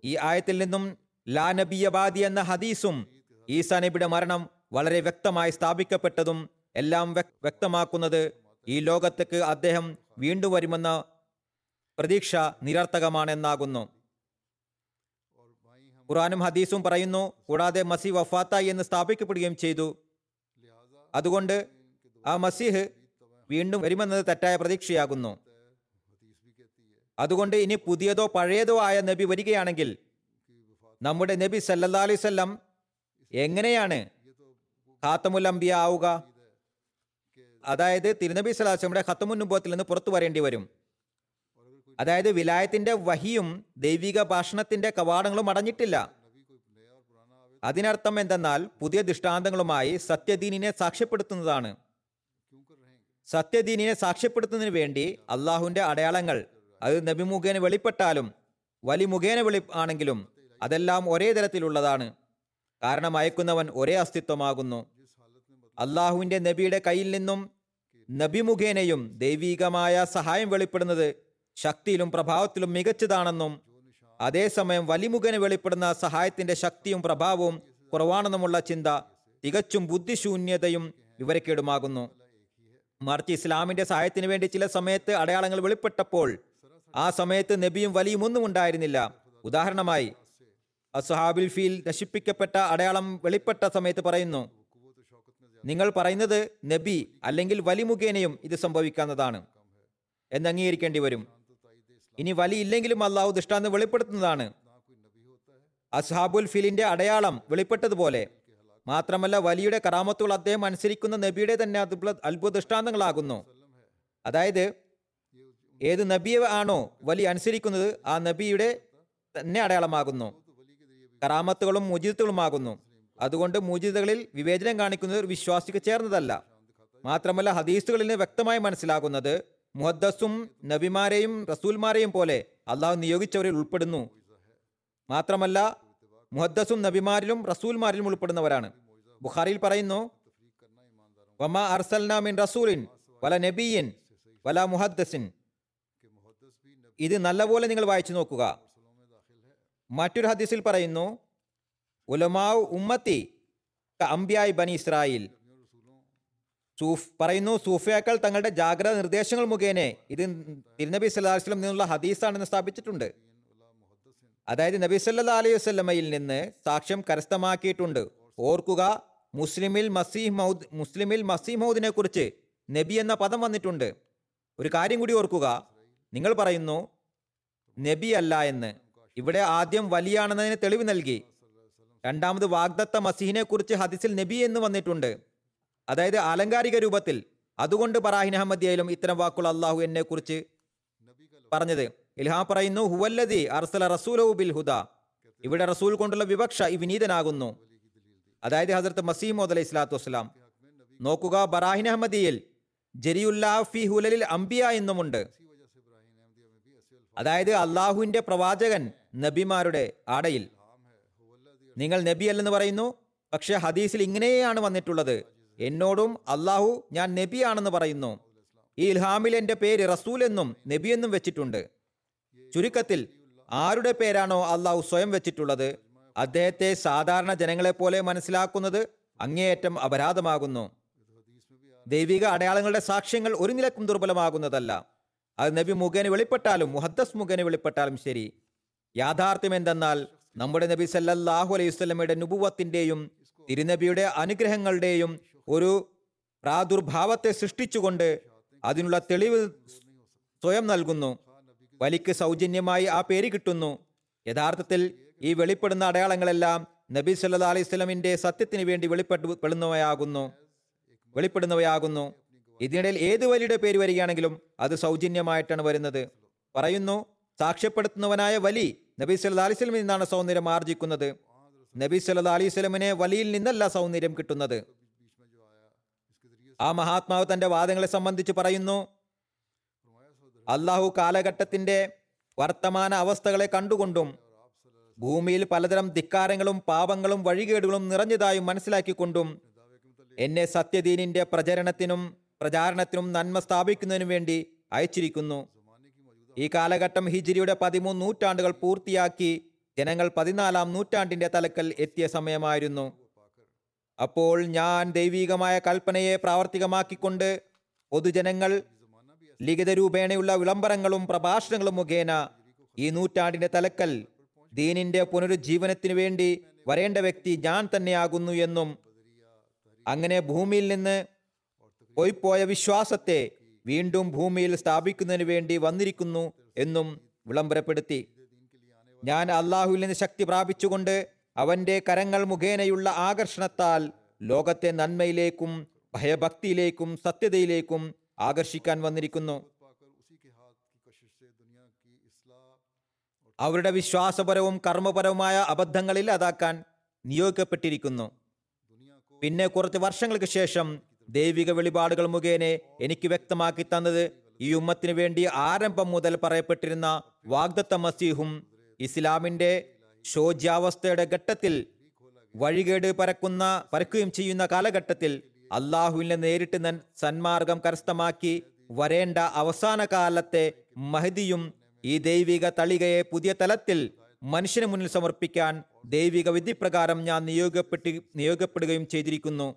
ഈ ആയത്തിൽ നിന്നും ലാ നബിയബാദി എന്ന ഹദീസും ഈസാ നബിയുടെ മരണം വളരെ വ്യക്തമായി സ്ഥാപിക്കപ്പെട്ടതും എല്ലാം വ്യക്തമാക്കുന്നത് ഈ ലോകത്തേക്ക് അദ്ദേഹം വീണ്ടും വരുമെന്ന പ്രതീക്ഷ നിരർത്ഥകമാണെന്നാകുന്നു. ഖുറാനും ഹദീസും പറയുന്നു കൂടാതെ മസി വഫാത്തായി എന്ന് സ്ഥാപിക്കപ്പെടുകയും ചെയ്തു. അതുകൊണ്ട് ആ മസീഹ് വീണ്ടും വരുമെന്നത് തെറ്റായ പ്രതീക്ഷയാകുന്നു. അതുകൊണ്ട് ഇനി പുതിയതോ പഴയതോ ആയ നബി വരികയാണെങ്കിൽ നമ്മുടെ നബി സല്ലാ അലൈഹി വസല്ലം എങ്ങനെയാണ് ഖാത്തമുൽ ആവുക? അതായത് തിരുനബി സലാസ്ലമിയുടെ ഖത്തമുൻ നുബത്തിൽ നിന്ന് പുറത്തു വരേണ്ടി വരും. അതായത് വിലായത്തിന്റെ വഹിയും ദൈവിക ഭാഷണത്തിന്റെ കവാടങ്ങളും അടഞ്ഞിട്ടില്ല. അതിനർത്ഥം എന്തെന്നാൽ പുതിയ ദൃഷ്ടാന്തങ്ങളുമായി സത്യദീനിനെ സാക്ഷ്യപ്പെടുത്തുന്നതാണ്. സത്യദീനിനെ സാക്ഷ്യപ്പെടുത്തുന്നതിന് വേണ്ടി അള്ളാഹുവിന്റെ അടയാളങ്ങൾ അത് നബി മുഖേന വെളിപ്പെട്ടാലും വലി മുഖേന വെളി ആണെങ്കിലും അതെല്ലാം ഒരേ തരത്തിലുള്ളതാണ്. കാരണം അയക്കുന്നവൻ ഒരേ അസ്തിത്വമാകുന്നു. അള്ളാഹുവിന്റെ നബിയുടെ കയ്യിൽ നിന്നും നബി മുഖേനയും ദൈവീകമായ സഹായം വെളിപ്പെടുന്നത് ശക്തിയിലും പ്രഭാവത്തിലും മികച്ചതാണെന്നും അതേസമയം വലിമുഖേന വെളിപ്പെടുന്ന സഹായത്തിന്റെ ശക്തിയും പ്രഭാവവും കുറവാണെന്നുമുള്ള ചിന്ത തികച്ചും ബുദ്ധിശൂന്യതയും വിവരക്കേടുമാകുന്നു. മറിച്ച് ഇസ്ലാമിന്റെ സഹായത്തിന് വേണ്ടി ചില സമയത്ത് അടയാളങ്ങൾ വെളിപ്പെട്ടപ്പോൾ ആ സമയത്ത് നബിയും വലിയും ഒന്നും ഉണ്ടായിരുന്നില്ല. ഉദാഹരണമായി അസ്ഹാബിൽ ഫീൽ നശിപ്പിക്കപ്പെട്ട അടയാളം വെളിപ്പെട്ട സമയത്ത് പറയുന്നു. നിങ്ങൾ പറയുന്നത് നബി അല്ലെങ്കിൽ വലി മുഖേനയും ഇത് സംഭവിക്കാവുന്നതാണ് എന്ന് അംഗീകരിക്കേണ്ടി വരും. ഇനി വലി ഇല്ലെങ്കിലും അള്ളാഹു ദൃഷ്ടാന്തം വെളിപ്പെടുത്തുന്നതാണ്. അസ്ഹാബുൽ ഫിലിന്റെ അടയാളം വെളിപ്പെട്ടതുപോലെ മാത്രമല്ല വലിയുടെ കറാമത്തുകൾ അദ്ദേഹം അനുസരിക്കുന്ന നബിയുടെ തന്നെ അത്ഭുത ദൃഷ്ടാന്തങ്ങളാകുന്നു. അതായത് ഏത് നബിയെ ആണോ വലി അനുസരിക്കുന്നത് ആ നബിയുടെ തന്നെ അടയാളമാകുന്നു. കറാമത്തുകളും മുജിത്തുകളുമാകുന്നു അതുകൊണ്ട് മുജിതകളിൽ വിവേചനം കാണിക്കുന്നത് ഒരു വിശ്വാസിക്ക് ചേർന്നതല്ല. മാത്രമല്ല ഹദീസുകളിൽ നിന്ന് വ്യക്തമായി മനസ്സിലാകുന്നത് മുഹദ്ദസും നബിമാരെയും റസൂൽമാരെയും പോലെ അള്ളാഹു നിയോഗിച്ചവരിൽ ഉൾപ്പെടുന്നു. മാത്രമല്ല മുഹദ്ദസും നബിമാരിലും റസൂൽമാരിലും ഉൾപ്പെടുന്നവരാണ്. ബുഖാറിയിൽ പറയുന്നു വമ അർസൽന മിൻ റസൂലിൻ വല നബിയിൻ വല മുഹദ്ദസിൻ. ഇത് നല്ലപോലെ നിങ്ങൾ വായിച്ചു നോക്കുക. മറ്റൊരു ഹദീസിൽ പറയുന്നു ഉലമാവ് ഉമ്മത്തി അംബിയായി ബനി ഇസ്രായേൽ. സൂഫ് പറയുന്നു സൂഫിയാക്കൾ തങ്ങളുടെ ജാഗ്രത നിർദ്ദേശങ്ങൾ മുഖേന ഇത് തിരുനബി സല്ലാ വസ്ലം നിന്നുള്ള ഹദീസാണെന്ന് സ്ഥാപിച്ചിട്ടുണ്ട്. അതായത് നബി സല്ലാ അലൈഹി വസ്ലമയിൽ നിന്ന് സാക്ഷ്യം കരസ്ഥമാക്കിയിട്ടുണ്ട്. ഓർക്കുക മുസ്ലിമിൽ മസീഹ് മൗദ് മുസ്ലിമിൽ മസീഹ് മൗദിനെ കുറിച്ച് നബി എന്ന പദം വന്നിട്ടുണ്ട്. ഒരു കാര്യം കൂടി ഓർക്കുക നിങ്ങൾ പറയുന്നു നബി അല്ല എന്ന്. ഇവിടെ ആദ്യം വലിയാണെന്നതിന് തെളിവ് നൽകി. രണ്ടാമത് വാഗ്ദത്ത മസീഹിനെ കുറിച്ച് ഹദീസിൽ നബി എന്ന് വന്നിട്ടുണ്ട്. അതായത് ആലങ്കാരിക രൂപത്തിൽ. അതുകൊണ്ട് ബറാഹിൻ അഹമ്മദിയയിലും ഇത്തരം വാക്കുകൾ അള്ളാഹു എന്നെ കുറിച്ച് പറഞ്ഞത്. ഇൽഹാ പറയുന്നു ഹുവല്ലതി അർസല റസൂലഹു ബിൽ ഹുദ. ഇവിടെ റസൂൽ കൊണ്ടുള്ള വിവക്ഷ ഈ വിനീതനാകുന്നു. അതായത് ഹസരത്ത് മസീമോദ് അലൈഹി സ്വലാത്തു വസ്സലാം. നോക്കുക ബറാഹിൻ അഹമ്മദിയിൽ ജരിയുല്ലാ ഫി ഹുലലിൽ അംബിയ എന്നുമുണ്ട്. അതായത് അള്ളാഹുവിന്റെ പ്രവാചകൻ നബിമാരുടെ ആടയിൽ. നിങ്ങൾ നബി അല്ലെന്ന് പറയുന്നു പക്ഷെ ഹദീസിൽ ഇങ്ങനെയാണ് വന്നിട്ടുള്ളത്. എന്നോടും അള്ളാഹു ഞാൻ നബിയാണെന്ന് പറയുന്നു. ഈ ഇൽഹാമിൽ എന്റെ പേര് റസൂൽ എന്നും നബി എന്നും വെച്ചിട്ടുണ്ട്. ചുരുക്കത്തിൽ ആരുടെ പേരാണോ അള്ളാഹു സ്വയം വെച്ചിട്ടുള്ളത്? അദ്ദേഹത്തെ സാധാരണ ജനങ്ങളെ പോലെ മനസ്സിലാക്കുന്നത് അങ്ങേയറ്റം അപരാധമാകുന്നു. ദൈവിക അടയാളങ്ങളുടെ സാക്ഷ്യങ്ങൾ ഒരു നിലക്കും ദുർബലമാകുന്നതല്ല. അത് നബി മുഖേന വെളിപ്പെട്ടാലും മുഹദ്ദസ് മുഖേന വെളിപ്പെട്ടാലും ശരി. യാഥാർത്ഥ്യം എന്തെന്നാൽ നമ്മുടെ നബി സല്ലല്ലാഹു അലൈഹി വസല്ലമയുടെ നുപുവത്തിന്റെയും തിരുനബിയുടെ അനുഗ്രഹങ്ങളുടെയും ഒരു പ്രാദുർഭാവത്തെ സൃഷ്ടിച്ചുകൊണ്ട് അതിനുള്ള തെളിവ് സ്വയം നൽകുന്നു. വലിക്ക് സൗജന്യമായി ആ പേര് കിട്ടുന്നു. യഥാർത്ഥത്തിൽ ഈ വെളിപ്പെടുന്ന അടയാളങ്ങളെല്ലാം നബി സല്ലാ അലൈഹി സ്വലമിന്റെ സത്യത്തിന് വേണ്ടി വെളിപ്പെട്ടു പെടുന്നവയാകുന്നു. വെളിപ്പെടുന്നവയാകുന്നു. ഇതിനിടയിൽ ഏത് വലിയുടെ പേര് വരികയാണെങ്കിലും അത് സൗജന്യമായിട്ടാണ് വരുന്നത്. പറയുന്നു സാക്ഷ്യപ്പെടുത്തുന്നവനായ വലി നബി സല്ലാ അലൈഹി സ്വലമിൽ നിന്നാണ് സൗന്ദര്യം ആർജിക്കുന്നത്. നബി സല്ലാ അലൈഹി സ്വലമിനെ വലിയിൽ നിന്നല്ല സൗന്ദര്യം കിട്ടുന്നത്. ആ മഹാത്മാവ് തന്റെ വാദങ്ങളെ സംബന്ധിച്ച് പറയുന്നു അള്ളാഹു കാലഘട്ടത്തിന്റെ വർത്തമാന അവസ്ഥകളെ കണ്ടുകൊണ്ടും ഭൂമിയിൽ പലതരം ധിക്കാരങ്ങളും പാപങ്ങളും വഴികേടുകളും നിറഞ്ഞതായും മനസ്സിലാക്കിക്കൊണ്ടും എന്നെ സത്യദീനിന്റെ പ്രചരണത്തിനും പ്രചാരണത്തിനും നന്മ സ്ഥാപിക്കുന്നതിനും വേണ്ടി അയച്ചിരിക്കുന്നു. ഈ കാലഘട്ടം ഹിജിരിയുടെ പതിമൂന്ന് നൂറ്റാണ്ടുകൾ പൂർത്തിയാക്കി ജനങ്ങൾ പതിനാലാം നൂറ്റാണ്ടിന്റെ തലക്കൽ എത്തിയ സമയമായിരുന്നു. അപ്പോൾ ഞാൻ ദൈവീകമായ കൽപ്പനയെ പ്രാവർത്തികമാക്കിക്കൊണ്ട് പൊതുജനങ്ങൾ ലിഖിത രൂപേണയുള്ള വിളംബരങ്ങളും പ്രഭാഷണങ്ങളും മുഖേന ഈ നൂറ്റാണ്ടിന്റെ തലക്കൽ ദീനിന്റെ പുനരുജ്ജീവനത്തിനു വേണ്ടി വരേണ്ട വ്യക്തി ഞാൻ തന്നെയാകുന്നു എന്നും അങ്ങനെ ഭൂമിയിൽ നിന്ന് പോയിപ്പോയ വിശ്വാസത്തെ വീണ്ടും ഭൂമിയിൽ സ്ഥാപിക്കുന്നതിന് വേണ്ടി വന്നിരിക്കുന്നു എന്നും വിളംബരപ്പെടുത്തി. ഞാൻ അള്ളാഹുവിൽ നിന്ന് ശക്തി പ്രാപിച്ചുകൊണ്ട് അവന്റെ കരങ്ങൾ മുഖേനയുള്ള ആകർഷണത്താൽ ലോകത്തെ നന്മയിലേക്കും ഭയഭക്തിയിലേക്കും സത്യതയിലേക്കും ആകർഷിക്കാൻ വന്നിരിക്കുന്നു. അവരുടെ വിശ്വാസപരവും കർമ്മപരവുമായ അബദ്ധങ്ങളിൽ അതാക്കാൻ നിയോഗിക്കപ്പെട്ടിരിക്കുന്നു. പിന്നെ കുറച്ച് വർഷങ്ങൾക്ക് ശേഷം ദൈവിക വെളിപാടുകൾ മുഖേന എനിക്ക് വ്യക്തമാക്കി തന്നത് ഈ ഉമ്മത്തിന് വേണ്ടി ആരംഭം മുതൽ പറയപ്പെട്ടിരുന്ന വാഗ്ദത്ത മസീഹും ഇസ്ലാമിന്റെ ശോച്യാവസ്ഥയുടെ ഘട്ടത്തിൽ വഴികേട് പരക്കുന്ന പരക്കുകയും ചെയ്യുന്ന കാലഘട്ടത്തിൽ അള്ളാഹുവിനെ നേരിട്ട് സന്മാർഗം കരസ്ഥമാക്കി വരേണ്ട അവസാന കാലത്തെ മഹദിയും ഈ ദൈവിക തളികയെ പുതിയ തലത്തിൽ മനുഷ്യന് മുന്നിൽ സമർപ്പിക്കാൻ ദൈവിക വിധിപ്രകാരം ഞാൻ നിയോഗപ്പെട്ടി നിയോഗപ്പെടുകയും ചെയ്തിരിക്കുന്നു.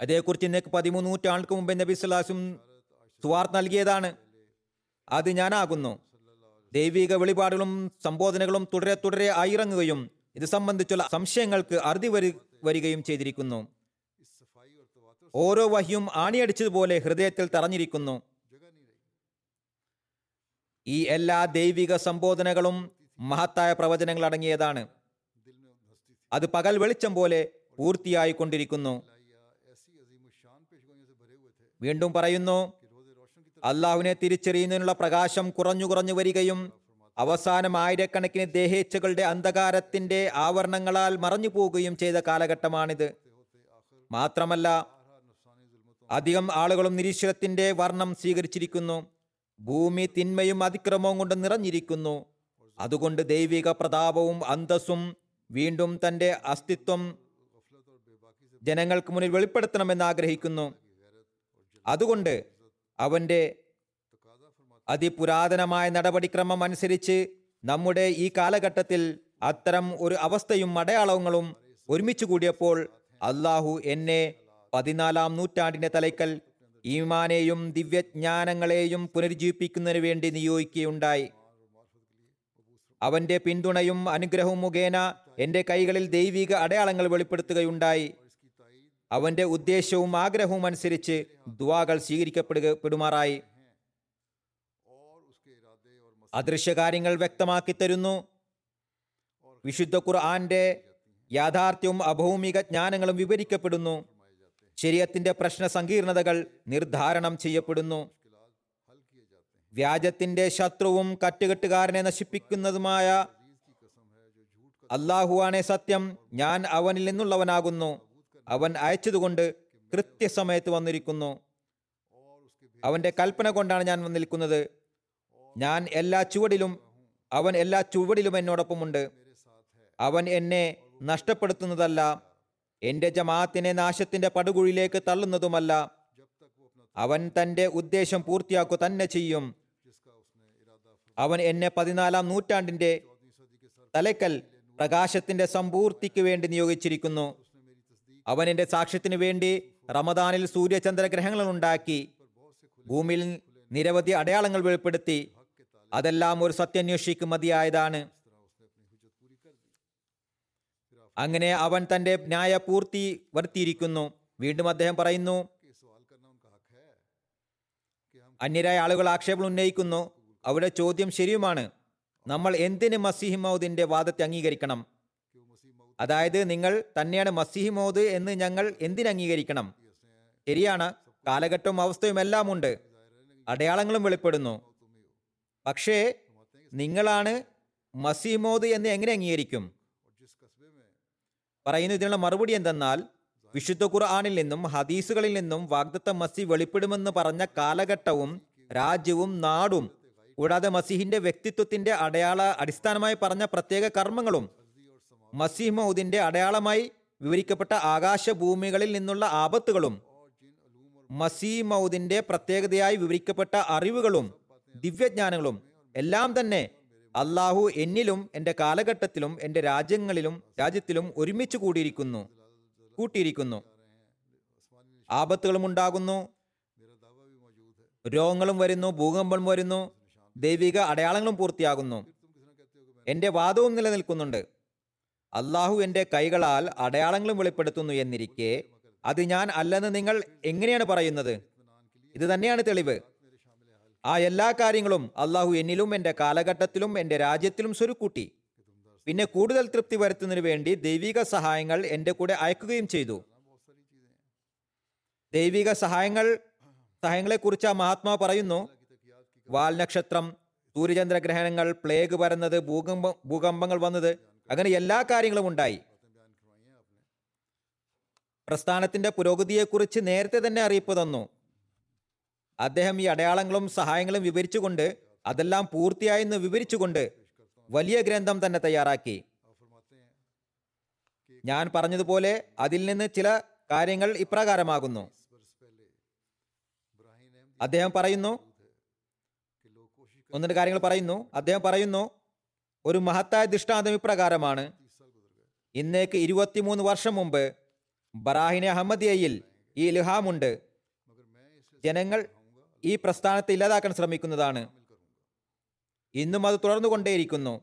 അതേക്കുറിച്ച് നിനക്ക് പതിമൂന്ന് നൂറ്റാണ്ടുക്ക് മുമ്പ് നബി സുല്ലാസും സുവാർത്ത് നൽകിയതാണ്. അത് ഞാനാകുന്നു. ദൈവിക വെളിപാടുകളും സംബോധനകളും തുടരെ തുടരെ ആയിറങ്ങുകയും ഇത് സംബന്ധിച്ചുള്ള സംശയങ്ങൾക്ക് അറുതി വരി വരികയും ചെയ്തിരിക്കുന്നു. ഓരോ വഹിയും ആണിയടിച്ചതുപോലെ ഹൃദയത്തിൽ തറഞ്ഞിരിക്കുന്നു. ഈ എല്ലാ ദൈവിക സംബോധനകളും മഹത്തായ പ്രവചനങ്ങൾ അടങ്ങിയതാണ് അത് പകൽ വെളിച്ചം പോലെ പൂർത്തിയായി കൊണ്ടിരിക്കുന്നു വീണ്ടും പറയുന്നു അള്ളാഹുവിനെ തിരിച്ചറിയുന്നതിനുള്ള പ്രകാശം കുറഞ്ഞു കുറഞ്ഞു വരികയും അവസാനം ആയിരക്കണക്കിന് ദേഹേച്ഛകളുടെ അന്ധകാരത്തിന്റെ ആവരണങ്ങളാൽ മറഞ്ഞു പോവുകയും ചെയ്ത കാലഘട്ടമാണിത്. മാത്രമല്ല അധികം ആളുകളും നിരീശ്വരത്തിന്റെ വർണം സ്വീകരിച്ചിരിക്കുന്നു ഭൂമി തിന്മയും അതിക്രമവും കൊണ്ട് നിറഞ്ഞിരിക്കുന്നു. അതുകൊണ്ട് ദൈവിക പ്രതാപവും അന്തസ്സും വീണ്ടും തന്റെ അസ്തിത്വം ജനങ്ങൾക്ക് മുന്നിൽ വെളിപ്പെടുത്തണമെന്ന് ആഗ്രഹിക്കുന്നു. അതുകൊണ്ട് അവന്റെ അതിപുരാതനമായ നടപടിക്രമം അനുസരിച്ച് നമ്മുടെ ഈ കാലഘട്ടത്തിൽ അത്തരം ഒരു അവസ്ഥയും അടയാളങ്ങളും ഒരുമിച്ച് കൂടിയപ്പോൾ അള്ളാഹു എന്നെ പതിനാലാം നൂറ്റാണ്ടിന്റെ തലയ്ക്കൽ ഈമാനെയും ദിവ്യജ്ഞാനങ്ങളെയും പുനരുജ്ജീവിപ്പിക്കുന്നതിന് വേണ്ടി നിയോഗിക്കുകയുണ്ടായി. അവന്റെ പിന്തുണയും അനുഗ്രഹവും മുഖേന എന്റെ കൈകളിൽ ദൈവിക അടയാളങ്ങൾ വെളിപ്പെടുത്തുകയുണ്ടായി. അവന്റെ ഉദ്ദേശവും ആഗ്രഹവും അനുസരിച്ച് ദുവാകൾ സ്വീകരിക്കപ്പെടുക പെടുമാറായി. അദൃശ്യകാര്യങ്ങൾ വ്യക്തമാക്കി തരുന്നു. വിശുദ്ധ ഖുർആന്റെ യാഥാർത്ഥ്യവും അഭൗമിക ജ്ഞാനങ്ങളും വിവരിക്കപ്പെടുന്നു. ശരീരത്തിന്റെ പ്രശ്ന സങ്കീർണതകൾ നിർദ്ധാരണം ചെയ്യപ്പെടുന്നു. വ്യാജത്തിന്റെ ശത്രുവും കറ്റുകെട്ടുകാരനെ നശിപ്പിക്കുന്നതുമായ അള്ളാഹുവാണെ സത്യം. ഞാൻ അവനിൽ നിന്നുള്ളവനാകുന്നു. അവൻ അയച്ചതുകൊണ്ട് കൃത്യസമയത്ത് വന്നിരിക്കുന്നു. അവന്റെ കൽപ്പന കൊണ്ടാണ് ഞാൻ വന്നിരിക്കുന്നത്. ഞാൻ എല്ലാ ചുവടിലും അവൻ എല്ലാ ചുവടിലും എന്നോടൊപ്പമുണ്ട്. അവൻ എന്നെ നഷ്ടപ്പെടുത്തുന്നതല്ല എന്റെ ജമാഅത്തിനെ നാശത്തിന്റെ പടുകുഴിയിലേക്ക് തള്ളുന്നതുമല്ല. അവൻ തന്റെ ഉദ്ദേശം പൂർത്തിയാക്കുക തന്നെ ചെയ്യും. അവൻ എന്നെ പതിനാലാം നൂറ്റാണ്ടിന്റെ തലക്കൽ പ്രകാശത്തിന്റെ സമ്പൂർത്തിക്ക് വേണ്ടി നിയോഗിച്ചിരിക്കുന്നു. അവൻ എന്റെ സാക്ഷ്യത്തിനു വേണ്ടി റമദാനിൽ സൂര്യചന്ദ്ര ഗ്രഹങ്ങൾ ഉണ്ടാക്കി ഭൂമിയിൽ നിരവധി അടയാളങ്ങൾ വെളിപ്പെടുത്തി അതെല്ലാം ഒരു സത്യന്വേഷിക്ക് മതിയായതാണ്. അങ്ങനെ അവൻ തന്റെ ന്യായ പൂർത്തി വരുത്തിയിരിക്കുന്നു. വീണ്ടും അദ്ദേഹം പറയുന്നു അന്യരായ ആളുകൾ ആക്ഷേപം ഉന്നയിക്കുന്നു. അവരുടെ ചോദ്യം ശരിയുമാണ്. നമ്മൾ എന്തിന് മസിഹിമൗദിന്റെ വാദത്തെ അംഗീകരിക്കണം? അതായത് നിങ്ങൾ തന്നെയാണ് മസിഹി മോദ് എന്ന് ഞങ്ങൾ എന്തിനംഗീകരിക്കണം? ശരിയാണ്. കാലഘട്ടവും അവസ്ഥയും എല്ലാം ഉണ്ട്. അടയാളങ്ങളും വെളിപ്പെടുന്നു. പക്ഷേ നിങ്ങളാണ് മസിമോദ് എന്ന് എങ്ങനെ അംഗീകരിക്കും? പറയുന്ന ഇതിനുള്ള മറുപടി എന്തെന്നാൽ വിശുദ്ധ ഖുർആാനിൽ നിന്നും ഹദീസുകളിൽ നിന്നും വാഗ്ദത്ത മസി വെളിപ്പെടുമെന്ന് പറഞ്ഞ കാലഘട്ടവും രാജ്യവും നാടും കൂടാതെ മസിഹിന്റെ വ്യക്തിത്വത്തിന്റെ അടയാള അടിസ്ഥാനമായി പറഞ്ഞ പ്രത്യേക കർമ്മങ്ങളും മസീഹ് മൗദിന്റെ അടയാളമായി വിവരിക്കപ്പെട്ട ആകാശഭൂമികളിൽ നിന്നുള്ള ആപത്തുകളും മസീ മൗദിന്റെ പ്രത്യേകതയായി വിവരിക്കപ്പെട്ട അറിവുകളും ദിവ്യജ്ഞാനങ്ങളും എല്ലാം തന്നെ അള്ളാഹു എന്നിലും എന്റെ കാലഘട്ടത്തിലും എന്റെ രാജ്യങ്ങളിലും രാജ്യത്തിലും ഒരുമിച്ച് കൂടിയിരിക്കുന്നു കൂട്ടിയിരിക്കുന്നു. ആപത്തുകളും ഉണ്ടാകുന്നു രോഗങ്ങളും വരുന്നു ഭൂകമ്പം വരുന്നു ദൈവിക അടയാളങ്ങളും പൂർത്തിയാകുന്നു. എന്റെ വാദവും നിലനിൽക്കുന്നുണ്ട്. അള്ളാഹു എന്റെ കൈകളാൽ അടയാളങ്ങളും വെളിപ്പെടുത്തുന്നു എന്നിരിക്കെ അത് ഞാൻ അല്ലെന്ന് നിങ്ങൾ എങ്ങനെയാണ് പറയുന്നത്? ഇത് തന്നെയാണ് തെളിവ്. ആ എല്ലാ കാര്യങ്ങളും അള്ളാഹു എന്നിലും എന്റെ കാലഘട്ടത്തിലും എന്റെ രാജ്യത്തിലും സ്വരുക്കൂട്ടി. പിന്നെ കൂടുതൽ തൃപ്തി വരുത്തുന്നതിന് വേണ്ടി ദൈവിക സഹായങ്ങൾ എന്റെ കൂടെ അയക്കുകയും ചെയ്തു. ദൈവിക സഹായങ്ങൾ സഹായങ്ങളെക്കുറിച്ച് ആ മഹാത്മാ പറയുന്നു വാൽനക്ഷത്രം സൂര്യചന്ദ്രഗ്രഹണങ്ങൾ പ്ലേഗ് പരന്നത് ഭൂകമ്പ ഭൂകമ്പങ്ങൾ വന്നത് അങ്ങനെ എല്ലാ കാര്യങ്ങളും ഉണ്ടായി. പ്രസ്ഥാനത്തിന്റെ പുരോഗതിയെക്കുറിച്ച് നേരത്തെ തന്നെ അറിയിപ്പ് തന്നു. അദ്ദേഹം ഈ അടയാളങ്ങളും സഹായങ്ങളും വിവരിച്ചുകൊണ്ട് അതെല്ലാം പൂർത്തിയായെന്ന് വിവരിച്ചുകൊണ്ട് വലിയ ഗ്രന്ഥം തന്നെ തയ്യാറാക്കി. ഞാൻ പറഞ്ഞതുപോലെ അതിൽ നിന്ന് ചില കാര്യങ്ങൾ ഇപ്രകാരമാകുന്നു. അദ്ദേഹം പറയുന്നു ഒന്നിന്റെ കാര്യങ്ങൾ പറയുന്നു അദ്ദേഹം പറയുന്നു ഒരു മഹത്തായ ദൃഷ്ടാന്തം ഇപ്രകാരമാണ്. ഇന്നേക്ക് ഇരുപത്തിമൂന്ന് വർഷം മുമ്പ് ബറാഹിനെ അഹമ്മദിയയിൽ ഈ ലുഹാമുണ്ട് ജനങ്ങൾ ഈ പ്രസ്ഥാനത്തെ ഇല്ലാതാക്കാൻ ശ്രമിക്കുന്നതാണ്. ഇന്നും അത് തുടർന്നുകൊണ്ടേയിരിക്കുന്നു.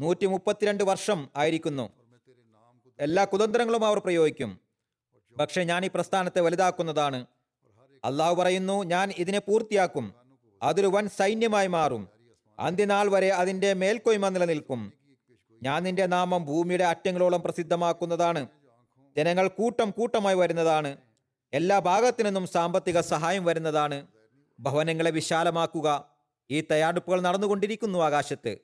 നൂറ്റി മുപ്പത്തിരണ്ട് വർഷം ആയിരിക്കുന്നു. എല്ലാ കുതന്ത്രങ്ങളും അവർ പ്രയോഗിക്കും. പക്ഷെ ഞാൻ ഈ പ്രസ്ഥാനത്തെ വലുതാക്കുന്നതാണ്. അള്ളാഹു പറയുന്നു ഞാൻ ഇതിനെ പൂർത്തിയാക്കും. അതൊരു വൻ സൈന്യമായി മാറും. അന്ത്യനാൾ വരെ അതിന്റെ മേൽക്കൊയ്മ നിലനിൽക്കും. ഞാൻ നിന്റെ നാമം ഭൂമിയുടെ അറ്റങ്ങളോളം പ്രസിദ്ധമാക്കുന്നതാണ്. ജനങ്ങൾ കൂട്ടം കൂട്ടമായി വരുന്നതാണ്. എല്ലാ ഭാഗത്തു നിന്നും സാമ്പത്തിക സഹായം വരുന്നതാണ്. ഭവനങ്ങളെ വിശാലമാക്കുക. ഈ തയ്യാറെടുപ്പുകൾ നടന്നുകൊണ്ടിരിക്കുന്നു ആകാശത്ത്.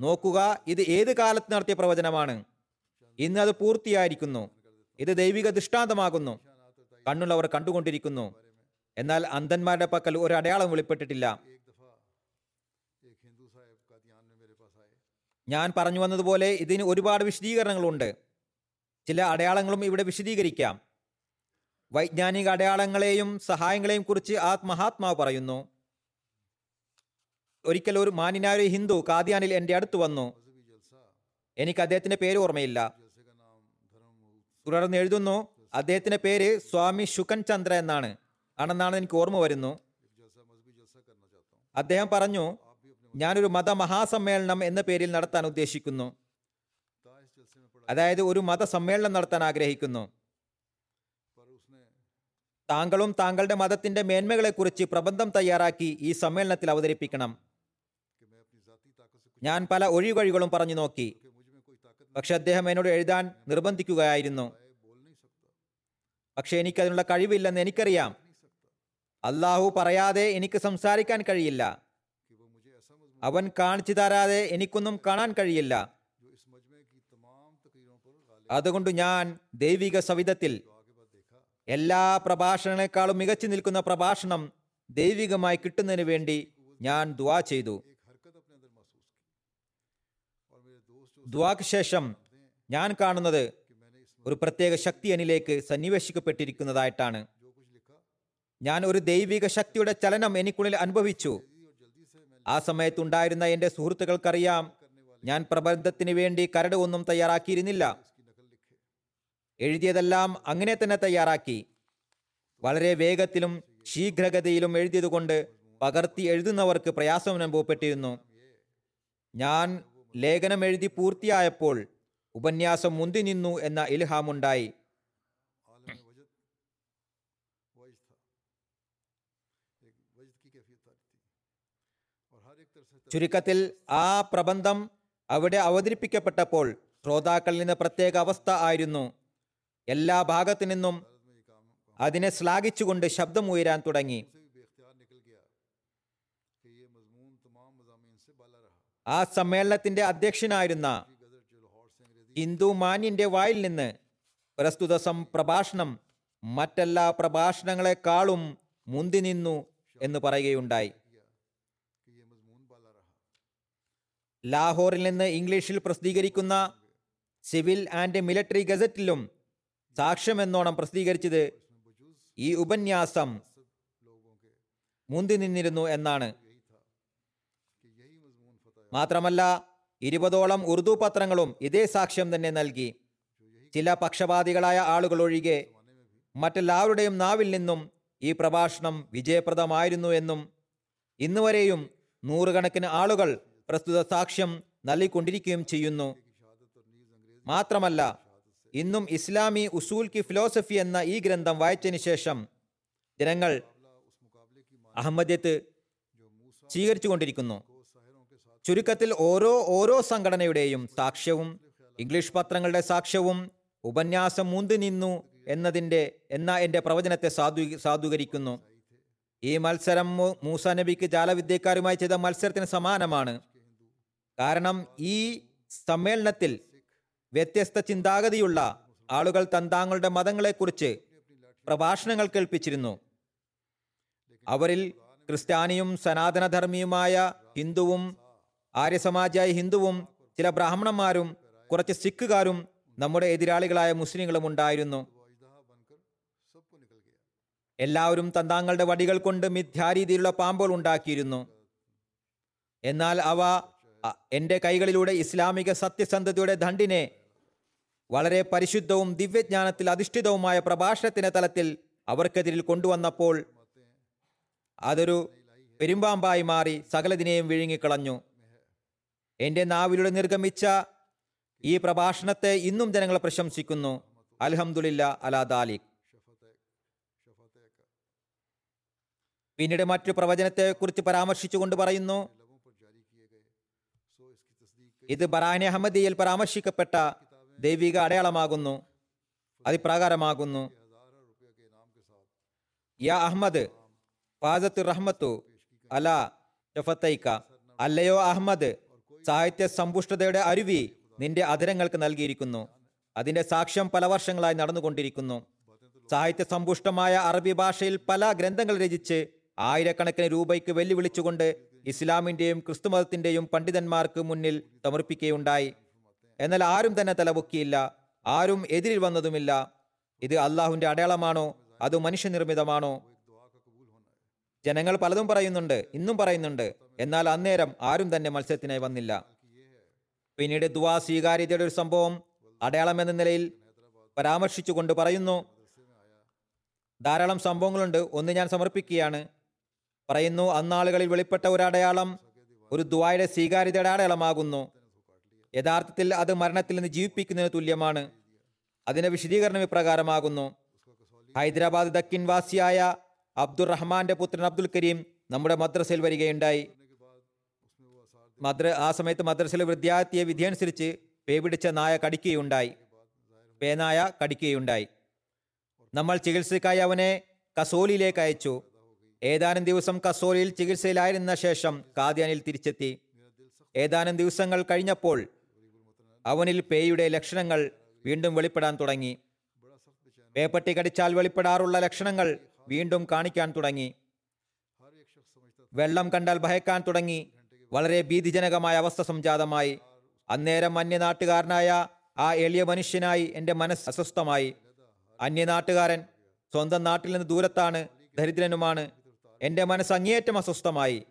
നോക്കുക ഇത് ഏത് കാലത്ത് നടത്തിയ പ്രവചനമാണ്? ഇന്ന് അത് പൂർത്തിയായിരിക്കുന്നു. ഇത് ദൈവിക ദൃഷ്ടാന്തമാകുന്നു. കണ്ണുള്ളവർ കണ്ടുകൊണ്ടിരിക്കുന്നു. എന്നാൽ അന്ധന്മാരുടെ പക്കൽ ഒരു അടയാളം വെളിപ്പെട്ടിട്ടില്ല. ഞാൻ പറഞ്ഞു വന്നതുപോലെ ഇതിന് ഒരുപാട് വിശദീകരണങ്ങളുണ്ട്. ചില അടയാളങ്ങളും ഇവിടെ വിശദീകരിക്കാം. വൈജ്ഞാനിക അടയാളങ്ങളെയും സഹായങ്ങളെയും കുറിച്ച് ആ മഹാത്മാവ് പറയുന്നു. ഒരിക്കൽ ഒരു മാന്യനായ ഒരു ഹിന്ദു കാദ്യാനിൽ എന്റെ അടുത്ത് വന്നു. എനിക്ക് അദ്ദേഹത്തിന്റെ പേര് ഓർമ്മയില്ല. തുടർന്ന് എഴുതുന്നു അദ്ദേഹത്തിന്റെ പേര് സ്വാമി ശുക്കൻ ചന്ദ്ര എന്നാണ്. ആണെന്നാണ് എനിക്ക് ഓർമ്മ വരുന്നു. അദ്ദേഹം പറഞ്ഞു ഞാനൊരു മതമഹാസമ്മേളനം എന്ന പേരിൽ നടത്താൻ ഉദ്ദേശിക്കുന്നു. അതായത് ഒരു മതസമ്മേളനം നടത്താൻ ആഗ്രഹിക്കുന്നു. താങ്കളും താങ്കളുടെ മതത്തിന്റെ മേന്മകളെക്കുറിച്ച് പ്രബന്ധം തയ്യാറാക്കി ഈ സമ്മേളനത്തിൽ അവതരിപ്പിക്കണം. ഞാൻ പല ഒഴിവഴികളും പറഞ്ഞു നോക്കി. പക്ഷെ അദ്ദേഹം എന്നോട് എഴുതാൻ നിർബന്ധിക്കുകയായിരുന്നു. പക്ഷെ എനിക്ക് അതിനുള്ള കഴിവില്ലെന്ന് എനിക്കറിയാം. അള്ളാഹു പറയാതെ എനിക്ക് സംസാരിക്കാൻ കഴിയില്ല. അവൻ കാണിച്ചു തരാതെ എനിക്കൊന്നും കാണാൻ കഴിയില്ല. അതുകൊണ്ട് ഞാൻ ദൈവിക സവിധത്തിൽ എല്ലാ പ്രഭാഷണങ്ങളെക്കാളും മികച്ചു നിൽക്കുന്ന പ്രഭാഷണം ദൈവികമായി കിട്ടുന്നതിന് വേണ്ടി ഞാൻ ദ്വാ ചെയ്തു. ദ്വാക്ക് ശേഷം ഞാൻ കാണുന്നത് ഒരു പ്രത്യേക ശക്തി എന്നിലേക്ക് സന്നിവേശിക്കപ്പെട്ടിരിക്കുന്നതായിട്ടാണ്. ഞാൻ ഒരു ദൈവിക ശക്തിയുടെ ചലനം എനിക്കുള്ളിൽ അനുഭവിച്ചു. ആ സമയത്തുണ്ടായിരുന്ന എന്റെ സുഹൃത്തുക്കൾക്കറിയാം ഞാൻ പ്രബന്ധത്തിന് വേണ്ടി കരട് ഒന്നും തയ്യാറാക്കിയിരുന്നില്ല. എഴുതിയതെല്ലാം അങ്ങനെ തന്നെ തയ്യാറാക്കി. വളരെ വേഗത്തിലും ശീഘ്രഗതിയിലും എഴുതിയതുകൊണ്ട് പകർത്തി എഴുതുന്നവർക്ക് പ്രയാസം അനുഭവപ്പെട്ടിരുന്നു ഞാൻ ലേഖനം എഴുതി പൂർത്തിയായപ്പോൾ ഉപന്യാസം മുന്തി നിന്നു എന്ന ഇൽഹാമുണ്ടായി. ചുരുക്കത്തിൽ ആ പ്രബന്ധം അവിടെ അവതരിപ്പിക്കപ്പെട്ടപ്പോൾ ശ്രോതാക്കളിൽ നിന്ന് പ്രത്യേക അവസ്ഥ ആയിരുന്നു. എല്ലാ ഭാഗത്തു നിന്നും അതിനെ ശ്ലാഘിച്ചുകൊണ്ട് ശബ്ദമുയരാൻ തുടങ്ങി. ആ സമ്മേളനത്തിന്റെ അധ്യക്ഷനായിരുന്ന ഹിന്ദു മാന്യന്റെ വായിൽ നിന്ന് പ്രസ്തുത പ്രഭാഷണം മറ്റെല്ലാ പ്രഭാഷണങ്ങളെക്കാളും മുന്തി നിന്നു എന്ന് പറയുകയുണ്ടായി. ലാഹോറിൽ നിന്ന് ഇംഗ്ലീഷിൽ പ്രസിദ്ധീകരിക്കുന്ന സിവിൽ ആൻഡ് മിലിറ്ററി ഗസറ്റിലും സാക്ഷ്യം എന്നോണം പ്രസിദ്ധീകരിച്ചത് ഈ ഉപന്യാസം മുന്തി നിന്നിരുന്നു എന്നാണ്. മാത്രമല്ല ഇരുപതോളം ഉറുദു പത്രങ്ങളും ഇതേ സാക്ഷ്യം തന്നെ നൽകി. ചില പക്ഷപാതികളായ ആളുകൾ ഒഴികെ മറ്റെല്ലാവരുടെയും നാവിൽ നിന്നും ഈ പ്രഭാഷണം വിജയപ്രദമായിരുന്നു എന്നും ഇന്നുവരെയും നൂറുകണക്കിന് ആളുകൾ പ്രസ്തുത സാക്ഷ്യം നൽകിക്കൊണ്ടിരിക്കുകയും ചെയ്യുന്നു. മാത്രമല്ല ഇന്നും ഇസ്ലാമി ഉസൂൽ കി ഫിലോസഫി എന്ന ഈ ഗ്രന്ഥം വായിച്ചതിന് ശേഷം ജനങ്ങൾ അഹമ്മദ്യത്ത് സ്വീകരിച്ചു കൊണ്ടിരിക്കുന്നു ചുരുക്കത്തിൽ ഓരോ ഓരോ സംഘടനയുടെയും സാക്ഷ്യവും ഇംഗ്ലീഷ് പത്രങ്ങളുടെ സാക്ഷ്യവും ഉപന്യാസം മുന്തി നിന്നു എന്നതിന്റെ എന്ന എന്റെ പ്രവചനത്തെ സാധു സാധൂകരിക്കുന്നു. ഈ മത്സരം മൂസ നബിക്ക് ജാലവിദ്യക്കാരുമായി ചെയ്ത മത്സരത്തിന് സമാനമാണ്. കാരണം ഈ സമ്മേളനത്തിൽ വ്യത്യസ്ത ചിന്താഗതിയുള്ള ആളുകൾ തന്താങ്ങളുടെ മതങ്ങളെക്കുറിച്ച് പ്രഭാഷണങ്ങൾ കേൾപ്പിച്ചിരുന്നു. അവരിൽ ക്രിസ്ത്യാനിയും സനാതനധർമ്മിയുമായ ഹിന്ദുവും ആര്യസമാജായ ഹിന്ദുവും ചില ബ്രാഹ്മണന്മാരും കുറച്ച് സിഖുകാരും നമ്മുടെ എതിരാളികളായ മുസ്ലിങ്ങളും ഉണ്ടായിരുന്നു. എല്ലാവരും തന്താങ്ങളുടെ വടികൾ കൊണ്ട് മിഥ്യാരീതിയിലുള്ള പാമ്പുകൾ ഉണ്ടാക്കിയിരുന്നു. എന്നാൽ അവ എന്റെ കൈകളിലൂടെ ഇസ്ലാമിക സത്യസന്ധതയുടെ ദണ്ഡിനെ വളരെ പരിശുദ്ധവും ദിവ്യജ്ഞാനത്തിൽ അധിഷ്ഠിതവുമായ പ്രഭാഷണത്തിന്റെ തലത്തിൽ അവർക്കെതിരിൽ കൊണ്ടുവന്നപ്പോൾ അതൊരു പെരുമ്പാമ്പായി മാറി സകലതിനെയും വിഴുങ്ങിക്കളഞ്ഞു. എന്റെ നാവിലൂടെ നിർഗമിച്ച ഈ പ്രഭാഷണത്തെ ഇന്നും ജനങ്ങൾ പ്രശംസിക്കുന്നു. അൽഹംദുലില്ല അലാ ദാലിക്. പിന്നീട് മറ്റു പ്രവചനത്തെക്കുറിച്ച് പരാമർശിച്ചുകൊണ്ട് പറയുന്നു. ഇത് ബറാനി അഹമ്മദിയിൽ പരാമർശിക്കപ്പെട്ട ദൈവിക അടയാളമാകുന്നു അതിപ്രകാരമാകുന്നു. യാ അഹമ്മദ് ഫാസത്ത് റഹ്മത്തു അല ഷഫത്തൈക്ക അല്ലയോ അഹമ്മദ് സാഹിത്യ സമ്പുഷ്ടതയുടെ അരുവി നിന്റെ അധരങ്ങൾക്ക് നൽകിയിരിക്കുന്നു. അതിന്റെ സാക്ഷ്യം പല വർഷങ്ങളായി നടന്നുകൊണ്ടിരിക്കുന്നു. സാഹിത്യ സമ്പുഷ്ടമായ അറബി ഭാഷയിൽ പല ഗ്രന്ഥങ്ങൾ രചിച്ച് ആയിരക്കണക്കിന് രൂപയ്ക്ക് വെല്ലുവിളിച്ചുകൊണ്ട് ഇസ്ലാമിന്റെയും ക്രിസ്തുമതത്തിന്റെയും പണ്ഡിതന്മാർക്ക് മുന്നിൽ സമർപ്പിക്കുകയുണ്ടായി എന്നാൽ ആരും തന്നെ തലപൊക്കിയില്ല ആരും എതിരിൽ വന്നതുമില്ല. ഇത് അള്ളാഹുവിന്റെ അടയാളമാണോ? അത് മനുഷ്യനിർമ്മിതമാണോ? ജനങ്ങൾ പലതും പറയുന്നുണ്ട് ഇന്നും പറയുന്നുണ്ട്. എന്നാൽ അന്നേരം ആരും തന്നെ മത്സരത്തിനായി വന്നില്ല. പിന്നീട് ദുവാ സ്വീകാര്യതയുടെ ഒരു സംഭവം അടയാളം എന്ന നിലയിൽ പരാമർശിച്ചുകൊണ്ട് പറയുന്നു. ധാരാളം സംഭവങ്ങളുണ്ട്. ഒന്ന് ഞാൻ സമർപ്പിക്കുകയാണ്. പറയുന്നു അന്നാളുകളിൽ വെളിപ്പെട്ട ഒരു അടയാളം ഒരു ദുവായുടെ സ്വീകാര്യതയുടെ അടയാളമാകുന്നു. യഥാർത്ഥത്തിൽ അത് മരണത്തിൽ നിന്ന് ജീവിപ്പിക്കുന്നതിന് തുല്യമാണ്. അതിന്റെ വിശദീകരണം ഇപ്രകാരമാകുന്നു. ഹൈദരാബാദ് ദക്കിൻ വാസിയായ അബ്ദുൾ റഹ്മാന്റെ പുത്രൻ അബ്ദുൽ കരീം നമ്മുടെ മദ്രസയിൽ വരികയുണ്ടായി. മദ്ര ആ സമയത്ത് മദ്രസയിലെ വിദ്യാർത്ഥിയെ വിധിയനുസരിച്ച് പേ പിടിച്ച നായ കടിക്കുകയുണ്ടായി. പേനായ കടിക്കുകയുണ്ടായി. നമ്മൾ ചികിത്സയ്ക്കായി അവനെ കസോലിയിലേക്ക് അയച്ചു. ഏതാനും ദിവസം കസോലിയിൽ ചികിത്സയിലായിരുന്ന ശേഷം കാദ്യാനിൽ തിരിച്ചെത്തി. ഏതാനും ദിവസങ്ങൾ കഴിഞ്ഞപ്പോൾ അവനിൽ പേയുടെ ലക്ഷണങ്ങൾ വീണ്ടും വെളിപ്പെടാൻ തുടങ്ങി. പേപ്പട്ടി കടിച്ചാൽ വെളിപ്പെടാറുള്ള ലക്ഷണങ്ങൾ വീണ്ടും കാണിക്കാൻ തുടങ്ങി. വെള്ളം കണ്ടാൽ ഭയക്കാൻ തുടങ്ങി. വളരെ ഭീതിജനകമായ അവസ്ഥ സംജാതമായി. അന്നേരം അന്യനാട്ടുകാരനായ ആ എളിയ മനുഷ്യനായി എന്റെ മനസ്സ് അസ്വസ്ഥമായി. അന്യനാട്ടുകാരൻ സ്വന്തം നാട്ടിൽ നിന്ന് ദൂരത്താണ് ദരിദ്രനുമാണ്. എന്റെ മനസ്സ് അങ്ങേയറ്റം അസ്വസ്ഥമായി.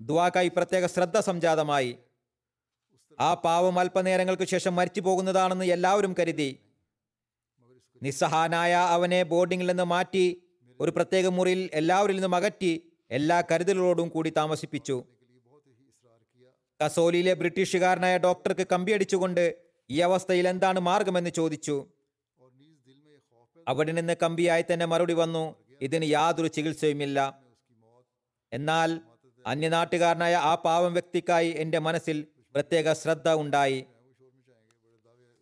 ദുവാക്കായി പ്രത്യേക ശ്രദ്ധ സംജാതമായി. ആ പാവം അല്പനേരങ്ങൾക്ക് ശേഷം മരിച്ചു പോകുന്നതാണെന്ന് എല്ലാവരും കരുതി. നിസ്സഹാനായ അവനെ ബോർഡിംഗിൽ നിന്ന് മാറ്റി ഒരു പ്രത്യേക മുറിയിൽ എല്ലാവരിൽ നിന്നും അകറ്റി എല്ലാ കരുതലുകളോടും കൂടി താമസിപ്പിച്ചു. കസോലിയിലെ ബ്രിട്ടീഷുകാരനായ ഡോക്ടർക്ക് കമ്പിയടിച്ചുകൊണ്ട് ഈ അവസ്ഥയിൽ എന്താണ് മാർഗമെന്ന് ചോദിച്ചു. അവിടെ നിന്ന് കമ്പിയായി തന്നെ മറുപടി വന്നു ഇതിന് യാതൊരു ചികിത്സയുമില്ല. എന്നാൽ അന്യനാട്ടുകാരനായ ആ പാവം വ്യക്തിക്കായി എന്റെ മനസ്സിൽ പ്രത്യേക ശ്രദ്ധ ഉണ്ടായി.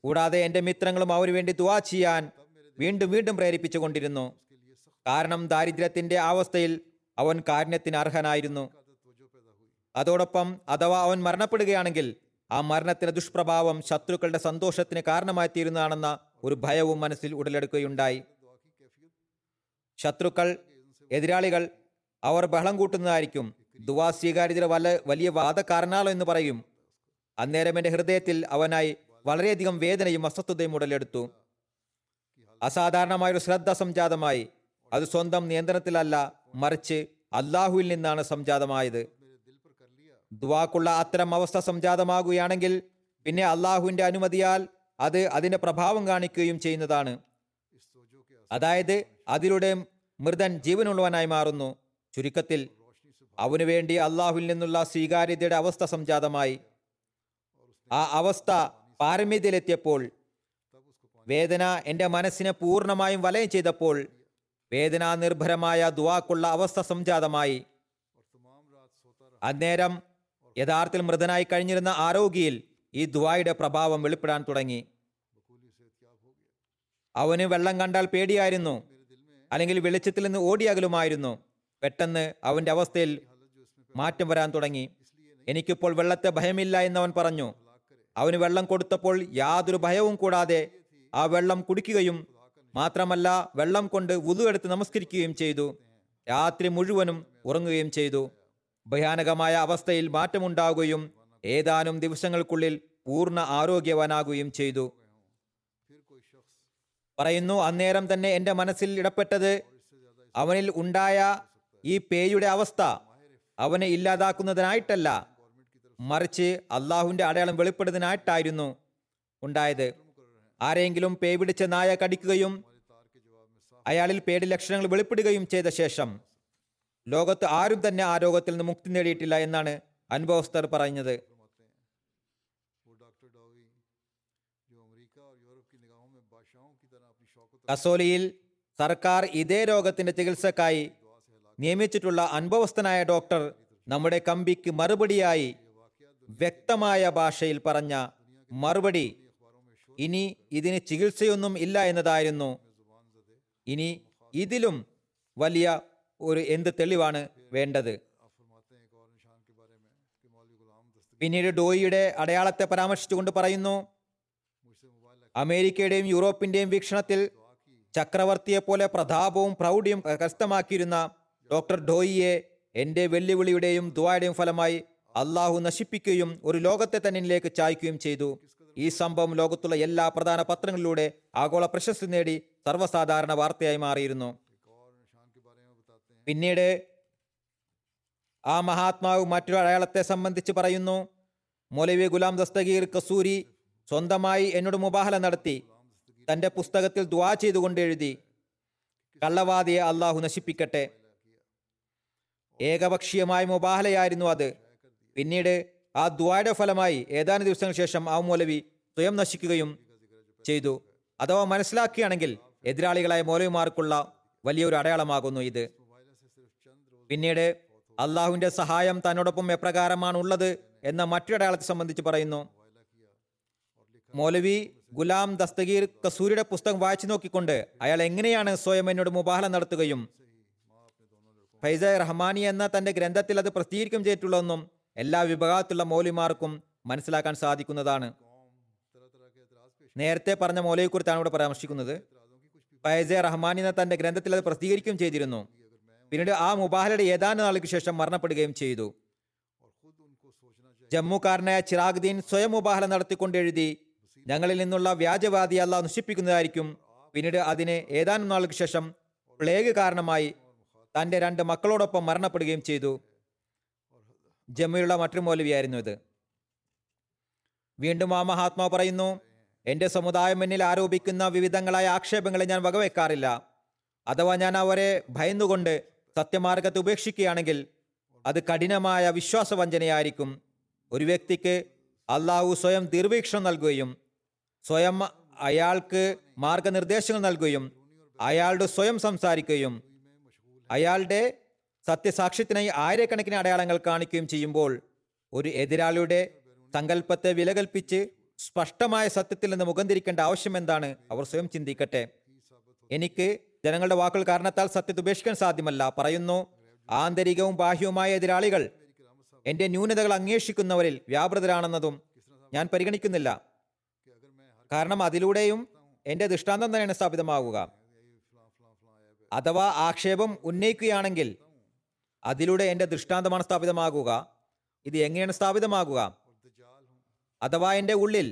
കൂടാതെ എന്റെ മിത്രങ്ങളും അവന് വേണ്ടി ദുവാ ചെയ്യാൻ വീണ്ടും വീണ്ടും പ്രേരിപ്പിച്ചുകൊണ്ടിരുന്നു കാരണം ദാരിദ്ര്യത്തിന്റെ അവസ്ഥയിൽ അവൻ കാരുണ്യത്തിന് അർഹനായിരുന്നു. അതോടൊപ്പം അഥവാ അവൻ മരണപ്പെടുകയാണെങ്കിൽ ആ മരണത്തിന്റെ ദുഷ്പ്രഭാവം ശത്രുക്കളുടെ സന്തോഷത്തിന് കാരണമായി തീരുന്നതാണെന്ന ഒരു ഭയവും മനസ്സിൽ ഉടലെടുക്കുകയുണ്ടായി. ശത്രുക്കൾ എതിരാളികൾ അവർ ബഹളം കൂട്ടുന്നതായിരിക്കും. ദുവാ സ്വീകാര്യത വല്ല വലിയ വാദക്കാരനാണോ എന്ന് പറയും. അന്നേരം എന്റെ ഹൃദയത്തിൽ അവനായി വളരെയധികം വേദനയും അസ്വസ്ഥതയും ഉടലെടുത്തു. അസാധാരണമായൊരു ശ്രദ്ധ സംജാതമായി. അത് സ്വന്തം നിയന്ത്രണത്തിലല്ല മറിച്ച് അള്ളാഹുവിൽ നിന്നാണ് സംജാതമായത്. ദുവാക്കുള്ള അത്തരം അവസ്ഥ സംജാതമാകുകയാണെങ്കിൽ പിന്നെ അള്ളാഹുവിന്റെ അനുമതിയാൽ അത് അതിന്റെ പ്രഭാവം കാണിക്കുകയും ചെയ്യുന്നതാണ്. അതായത് അതിലൂടെ മൃതൻ ജീവനുള്ളവനായി മാറുന്നു. ചുരുക്കത്തിൽ അവനു വേണ്ടി അള്ളാഹുവിൽ നിന്നുള്ള സ്വീകാര്യതയുടെ അവസ്ഥ സംജാതമായി. ആ അവസ്ഥ പാരമ്യതയിലെത്തിയപ്പോൾ വേദന എന്റെ മനസ്സിനെ പൂർണമായും വലയം ചെയ്തപ്പോൾ വേദനാ നിർഭരമായ ദുവാക്കുള്ള അവസ്ഥ സംജാതമായി. അന്നേരം യഥാർത്ഥത്തിൽ മൃതനായി കഴിഞ്ഞിരുന്ന ആരോഗ്യയിൽ ഈ ദുവായുടെ പ്രഭാവം വെളിപ്പെടാൻ തുടങ്ങി. അവന് വെള്ളം കണ്ടാൽ പേടിയായിരുന്നു. അല്ലെങ്കിൽ വെളിച്ചത്തിൽ നിന്ന് ഓടിയകലുമായിരുന്നു. പെട്ടെന്ന് അവന്റെ അവസ്ഥയിൽ മാറ്റം വരാൻ തുടങ്ങി. എനിക്കിപ്പോൾ വെള്ളത്തെ ഭയമില്ല എന്നവൻ പറഞ്ഞു. അവന് വെള്ളം കൊടുത്തപ്പോൾ യാതൊരു ഭയവും കൂടാതെ ആ വെള്ളം കുടിക്കുകയും മാത്രമല്ല വെള്ളം കൊണ്ട് വുതു എടുത്ത് നമസ്കരിക്കുകയും ചെയ്തു. രാത്രി മുഴുവനും ഉറങ്ങുകയും ചെയ്തു. ഭയാനകമായ അവസ്ഥയിൽ മാറ്റമുണ്ടാവുകയും ഏതാനും ദിവസങ്ങൾക്കുള്ളിൽ പൂർണ ആരോഗ്യവാനാകുകയും ചെയ്തു. പറയുന്നു അന്നേരം തന്നെ എന്റെ മനസ്സിൽ ഇടപെട്ടത് അവനിൽ ഉണ്ടായ ഈ പേയുടെ അവസ്ഥ അവനെ ഇല്ലാതാക്കുന്നതിനായിട്ടല്ല മറിച്ച് അള്ളാഹുവിന്റെ അടയാളം വെളിപ്പെടുന്നതിനായിട്ടായിരുന്നു ഉണ്ടായത്. ആരെങ്കിലും പേ പിടിച്ച നായ കടിക്കുകയും അയാളിൽ പേടി ലക്ഷണങ്ങൾ വെളിപ്പെടുകയും ചെയ്ത ശേഷം ലോകത്ത് ആരും തന്നെ ആ രോഗത്തിൽ നിന്ന് മുക്തി നേടിയിട്ടില്ല എന്നാണ് അനുഭവസ്ഥർ പറഞ്ഞത് കസോലിയിൽ സർക്കാർ ഇതേ രോഗത്തിന്റെ ചികിത്സക്കായി നിയമിച്ചിട്ടുള്ള അനുഭവസ്ഥനായ ഡോക്ടർ നമ്മുടെ കമ്പിക്ക് മറുപടിയായി വ്യക്തമായ ഭാഷയിൽ പറഞ്ഞ മറുപടി ഇനി ഇതിന് ചികിത്സയൊന്നും ഇല്ല എന്നതായിരുന്നു. ഇനി ഇതിലും വലിയ ഒരു എന്ത് തെളിവാണ് വേണ്ടത്? പിന്നീട് ഡോയിയുടെ അടയാളത്തെ പരാമർശിച്ചുകൊണ്ട് പറയുന്നു അമേരിക്കയുടെയും യൂറോപ്പിന്റെയും വീക്ഷണത്തിൽ ചക്രവർത്തിയെപ്പോലെ പ്രതാപവും പ്രൗഢിയും കരസ്ഥമാക്കിയിരുന്ന ഡോക്ടർ ഡോയിയെ എന്റെ വെല്ലുവിളിയുടെയും ദ്വായുടെയും ഫലമായി അള്ളാഹു നശിപ്പിക്കുകയും ഒരു ലോകത്തെ തന്നിലേക്ക് ചായ്ക്കുകയും ചെയ്തു. ഈ സംഭവം ലോകത്തുള്ള എല്ലാ പ്രധാന പത്രങ്ങളിലൂടെ ആഗോള പ്രശസ്തി നേടി സർവസാധാരണ വാർത്തയായി മാറിയിരുന്നു. പിന്നീട് ആ മഹാത്മാവ് മറ്റൊരു അടയാളത്തെ സംബന്ധിച്ച് പറയുന്നു. മൊലവി ഗുലാം ദസ്തഗീർ കസൂരി സ്വന്തമായി എന്നോട് മുബാഹല നടത്തി. തന്റെ പുസ്തകത്തിൽ ദ്വാ ചെയ്തുകൊണ്ട് എഴുതി. കള്ളവാദിയെ അള്ളാഹു നശിപ്പിക്കട്ടെ. ഏകപക്ഷീയമായ മുബാഹലയായിരുന്നു അത്. പിന്നീട് ആ ദ്വായുടെ ഫലമായി ഏതാനും ദിവസങ്ങൾ ശേഷം ആ മൗലവി സ്വയം നശിക്കുകയും ചെയ്തു. അഥവാ മനസ്സിലാക്കുകയാണെങ്കിൽ എതിരാളികളായ മൗലവിമാർക്കുള്ള വലിയൊരു അടയാളമാകുന്നു ഇത്. പിന്നീട് അള്ളാഹുവിന്റെ സഹായം തന്നോടൊപ്പം എപ്രകാരമാണ് ഉള്ളത് എന്ന മറ്റൊരു അടയാളത്തെ സംബന്ധിച്ച് പറയുന്നു. മൗലവി ഗുലാം ദസ്തഗീർ കസൂരിയുടെ പുസ്തകം വായിച്ചു നോക്കിക്കൊണ്ട് അയാൾ എങ്ങനെയാണ് സ്വയം എന്നോട് മുബാഹല നടത്തുകയും ഫൈസ റഹ്മാനി എന്ന തന്റെ ഗ്രന്ഥത്തിൽ അത് പ്രസിദ്ധീകരിക്കും ചെയ്തിട്ടുള്ളതെന്നും എല്ലാ വിഭാഗത്തിലുള്ള മൗലിമാർക്കും മനസ്സിലാക്കാൻ സാധിക്കുന്നതാണ്. നേരത്തെ പറഞ്ഞ മൗലയെക്കുറിച്ചാണ് ഇവിടെ പരാമർശിക്കുന്നത്. ഫൈസ റഹ്മാനി എന്ന തന്റെ ഗ്രന്ഥത്തിൽ അത് പ്രസിദ്ധീകരിക്കുകയും ചെയ്തിരുന്നു. പിന്നീട് ആ മുബാഹലയുടെ ഏതാനും നാളുകൾക്ക് ശേഷം മരണപ്പെടുകയും ചെയ്തു. ജമ്മുകാരനായ ചിറാഗ്ദീൻ സ്വയം മുബാഹല നടത്തിക്കൊണ്ട് എഴുതി ഞങ്ങളിൽ നിന്നുള്ള വ്യാജവാദിയല്ല നശിപ്പിക്കുന്നതായിരിക്കും. പിന്നീട് അതിനെ ഏതാനും നാളുകൾക്ക് ശേഷം പ്ലേഗ് കാരണമായി തന്റെ രണ്ട് മക്കളോടൊപ്പം മരണപ്പെടുകയും ചെയ്തു. ജമ്മുയിലുള്ള മറ്റൊരു മൗലവിയായിരുന്നു ഇത്. വീണ്ടും ആ മഹാത്മാ പറയുന്നു എന്റെ സമുദായം എന്നിൽ ആരോപിക്കുന്ന വിവിധങ്ങളായ ആക്ഷേപങ്ങളെ ഞാൻ വകവെക്കാറില്ല. അഥവാ ഞാൻ അവരെ ഭയന്നുകൊണ്ട് സത്യമാർഗത്തെ ഉപേക്ഷിക്കുകയാണെങ്കിൽ അത് കഠിനമായ വിശ്വാസവഞ്ചനയായിരിക്കും. ഒരു വ്യക്തിക്ക് അള്ളാഹു സ്വയം ദീർവീക്ഷണം നൽകുകയും സ്വയം അയാൾക്ക് മാർഗനിർദ്ദേശങ്ങൾ നൽകുകയും അയാളുടെ സ്വയം സംസാരിക്കുകയും അയാളുടെ സത്യസാക്ഷ്യത്തിനായി ആയിരക്കണക്കിന് അടയാളങ്ങൾ കാണിക്കുകയും ചെയ്യുമ്പോൾ ഒരു എതിരാളിയുടെ സങ്കല്പത്തെ വിലകൽപ്പിച്ച് സ്പഷ്ടമായ സത്യത്തിൽ നിന്ന് മുഖം തിരിക്കേണ്ട ആവശ്യം എന്താണ്? അവർ സ്വയം ചിന്തിക്കട്ടെ. എനിക്ക് ജനങ്ങളുടെ വാക്കുകൾ കാരണത്താൽ സത്യത്തെ ഉപേക്ഷിക്കാൻ സാധ്യമല്ല. പറയുന്നു ആന്തരികവും ബാഹ്യവുമായ എതിരാളികൾ എന്റെ ന്യൂനതകൾ അന്വേഷിക്കുന്നവരിൽ വ്യാപൃതരാണെന്നതും ഞാൻ പരിഗണിക്കുന്നില്ല. കാരണം അതിലൂടെയും എന്റെ ദൃഷ്ടാന്തം തന്നെയാണ് സ്ഥാപിതമാകുക അഥവാ ആക്ഷേപം ഉന്നയിക്കുകയാണെങ്കിൽ അതിലൂടെ എന്റെ ദൃഷ്ടാന്തമാണ് സ്ഥാപിതമാകുക. ഇത് എങ്ങനെയാണ് സ്ഥാപിതമാകുക? അഥവാ എന്റെ ഉള്ളിൽ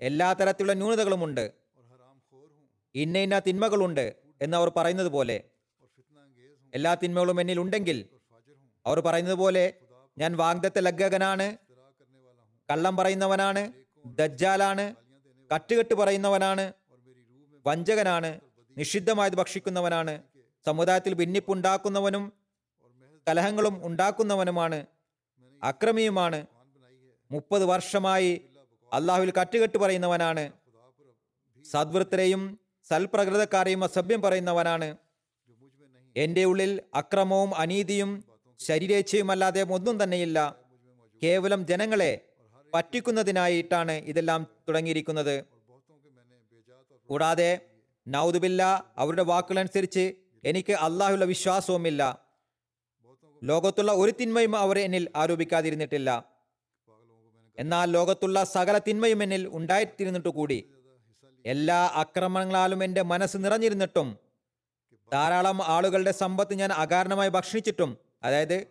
എല്ലാ തരത്തിലുള്ള ന്യൂനതകളുമുണ്ട്. ഇന്ന ഇന്ന തിന്മകളുണ്ട് എന്ന് അവർ പറയുന്നത് പോലെ. എല്ലാ തിന്മകളും എന്നിൽ ഉണ്ടെങ്കിൽ അവർ പറയുന്നത് പോലെ ഞാൻ വാഗ്ദത്ത ലഗ്ഗകനാണ് കള്ളം പറയുന്നവനാണ് ദജ്ജാലാണ് കട്ടുകെട്ട് പറയുന്നവനാണ് വഞ്ചകനാണ് നിഷിദ്ധമായത് ഭക്ഷിക്കുന്നവനാണ്. സമുദായത്തിൽ ഭിന്നിപ്പുണ്ടാക്കുന്നവനും കലഹങ്ങളും ഉണ്ടാക്കുന്നവനുമാണ്. അക്രമിയുമാണ്. മുപ്പത് വർഷമായി അള്ളാഹുവിൽ കറ്റുകെട്ട് പറയുന്നവനാണ്. സദ്വൃത്തരെയും സൽപ്രകൃതക്കാരെയും അസഭ്യം പറയുന്നവനാണ്. എന്റെ ഉള്ളിൽ അക്രമവും അനീതിയും ശരീരേച്ഛയും അല്ലാതെ ഒന്നും തന്നെയില്ല. കേവലം ജനങ്ങളെ പറ്റിക്കുന്നതിനായിട്ടാണ് ഇതെല്ലാം തുടങ്ങിയിരിക്കുന്നത്. കൂടാതെ നൗദുബില്ല അവരുടെ വാക്കുകളനുസരിച്ച് എനിക്ക് അള്ളാഹുള്ള വിശ്വാസവുമില്ല. ലോകത്തുള്ള ഒരു തിന്മയും അവർ എന്നിൽ ആരോപിക്കാതിരുന്നിട്ടില്ല. എന്നാൽ ലോകത്തുള്ള സകല തിന്മയും എന്നിൽ ഉണ്ടായിത്തിരുന്നിട്ടു കൂടി എല്ലാ അക്രമങ്ങളാലും എന്റെ മനസ്സ് നിറഞ്ഞിരുന്നിട്ടും ധാരാളം ആളുകളുടെ സമ്പത്ത് ഞാൻ അകാരണമായി ഭക്ഷിച്ചിട്ടും അതായത്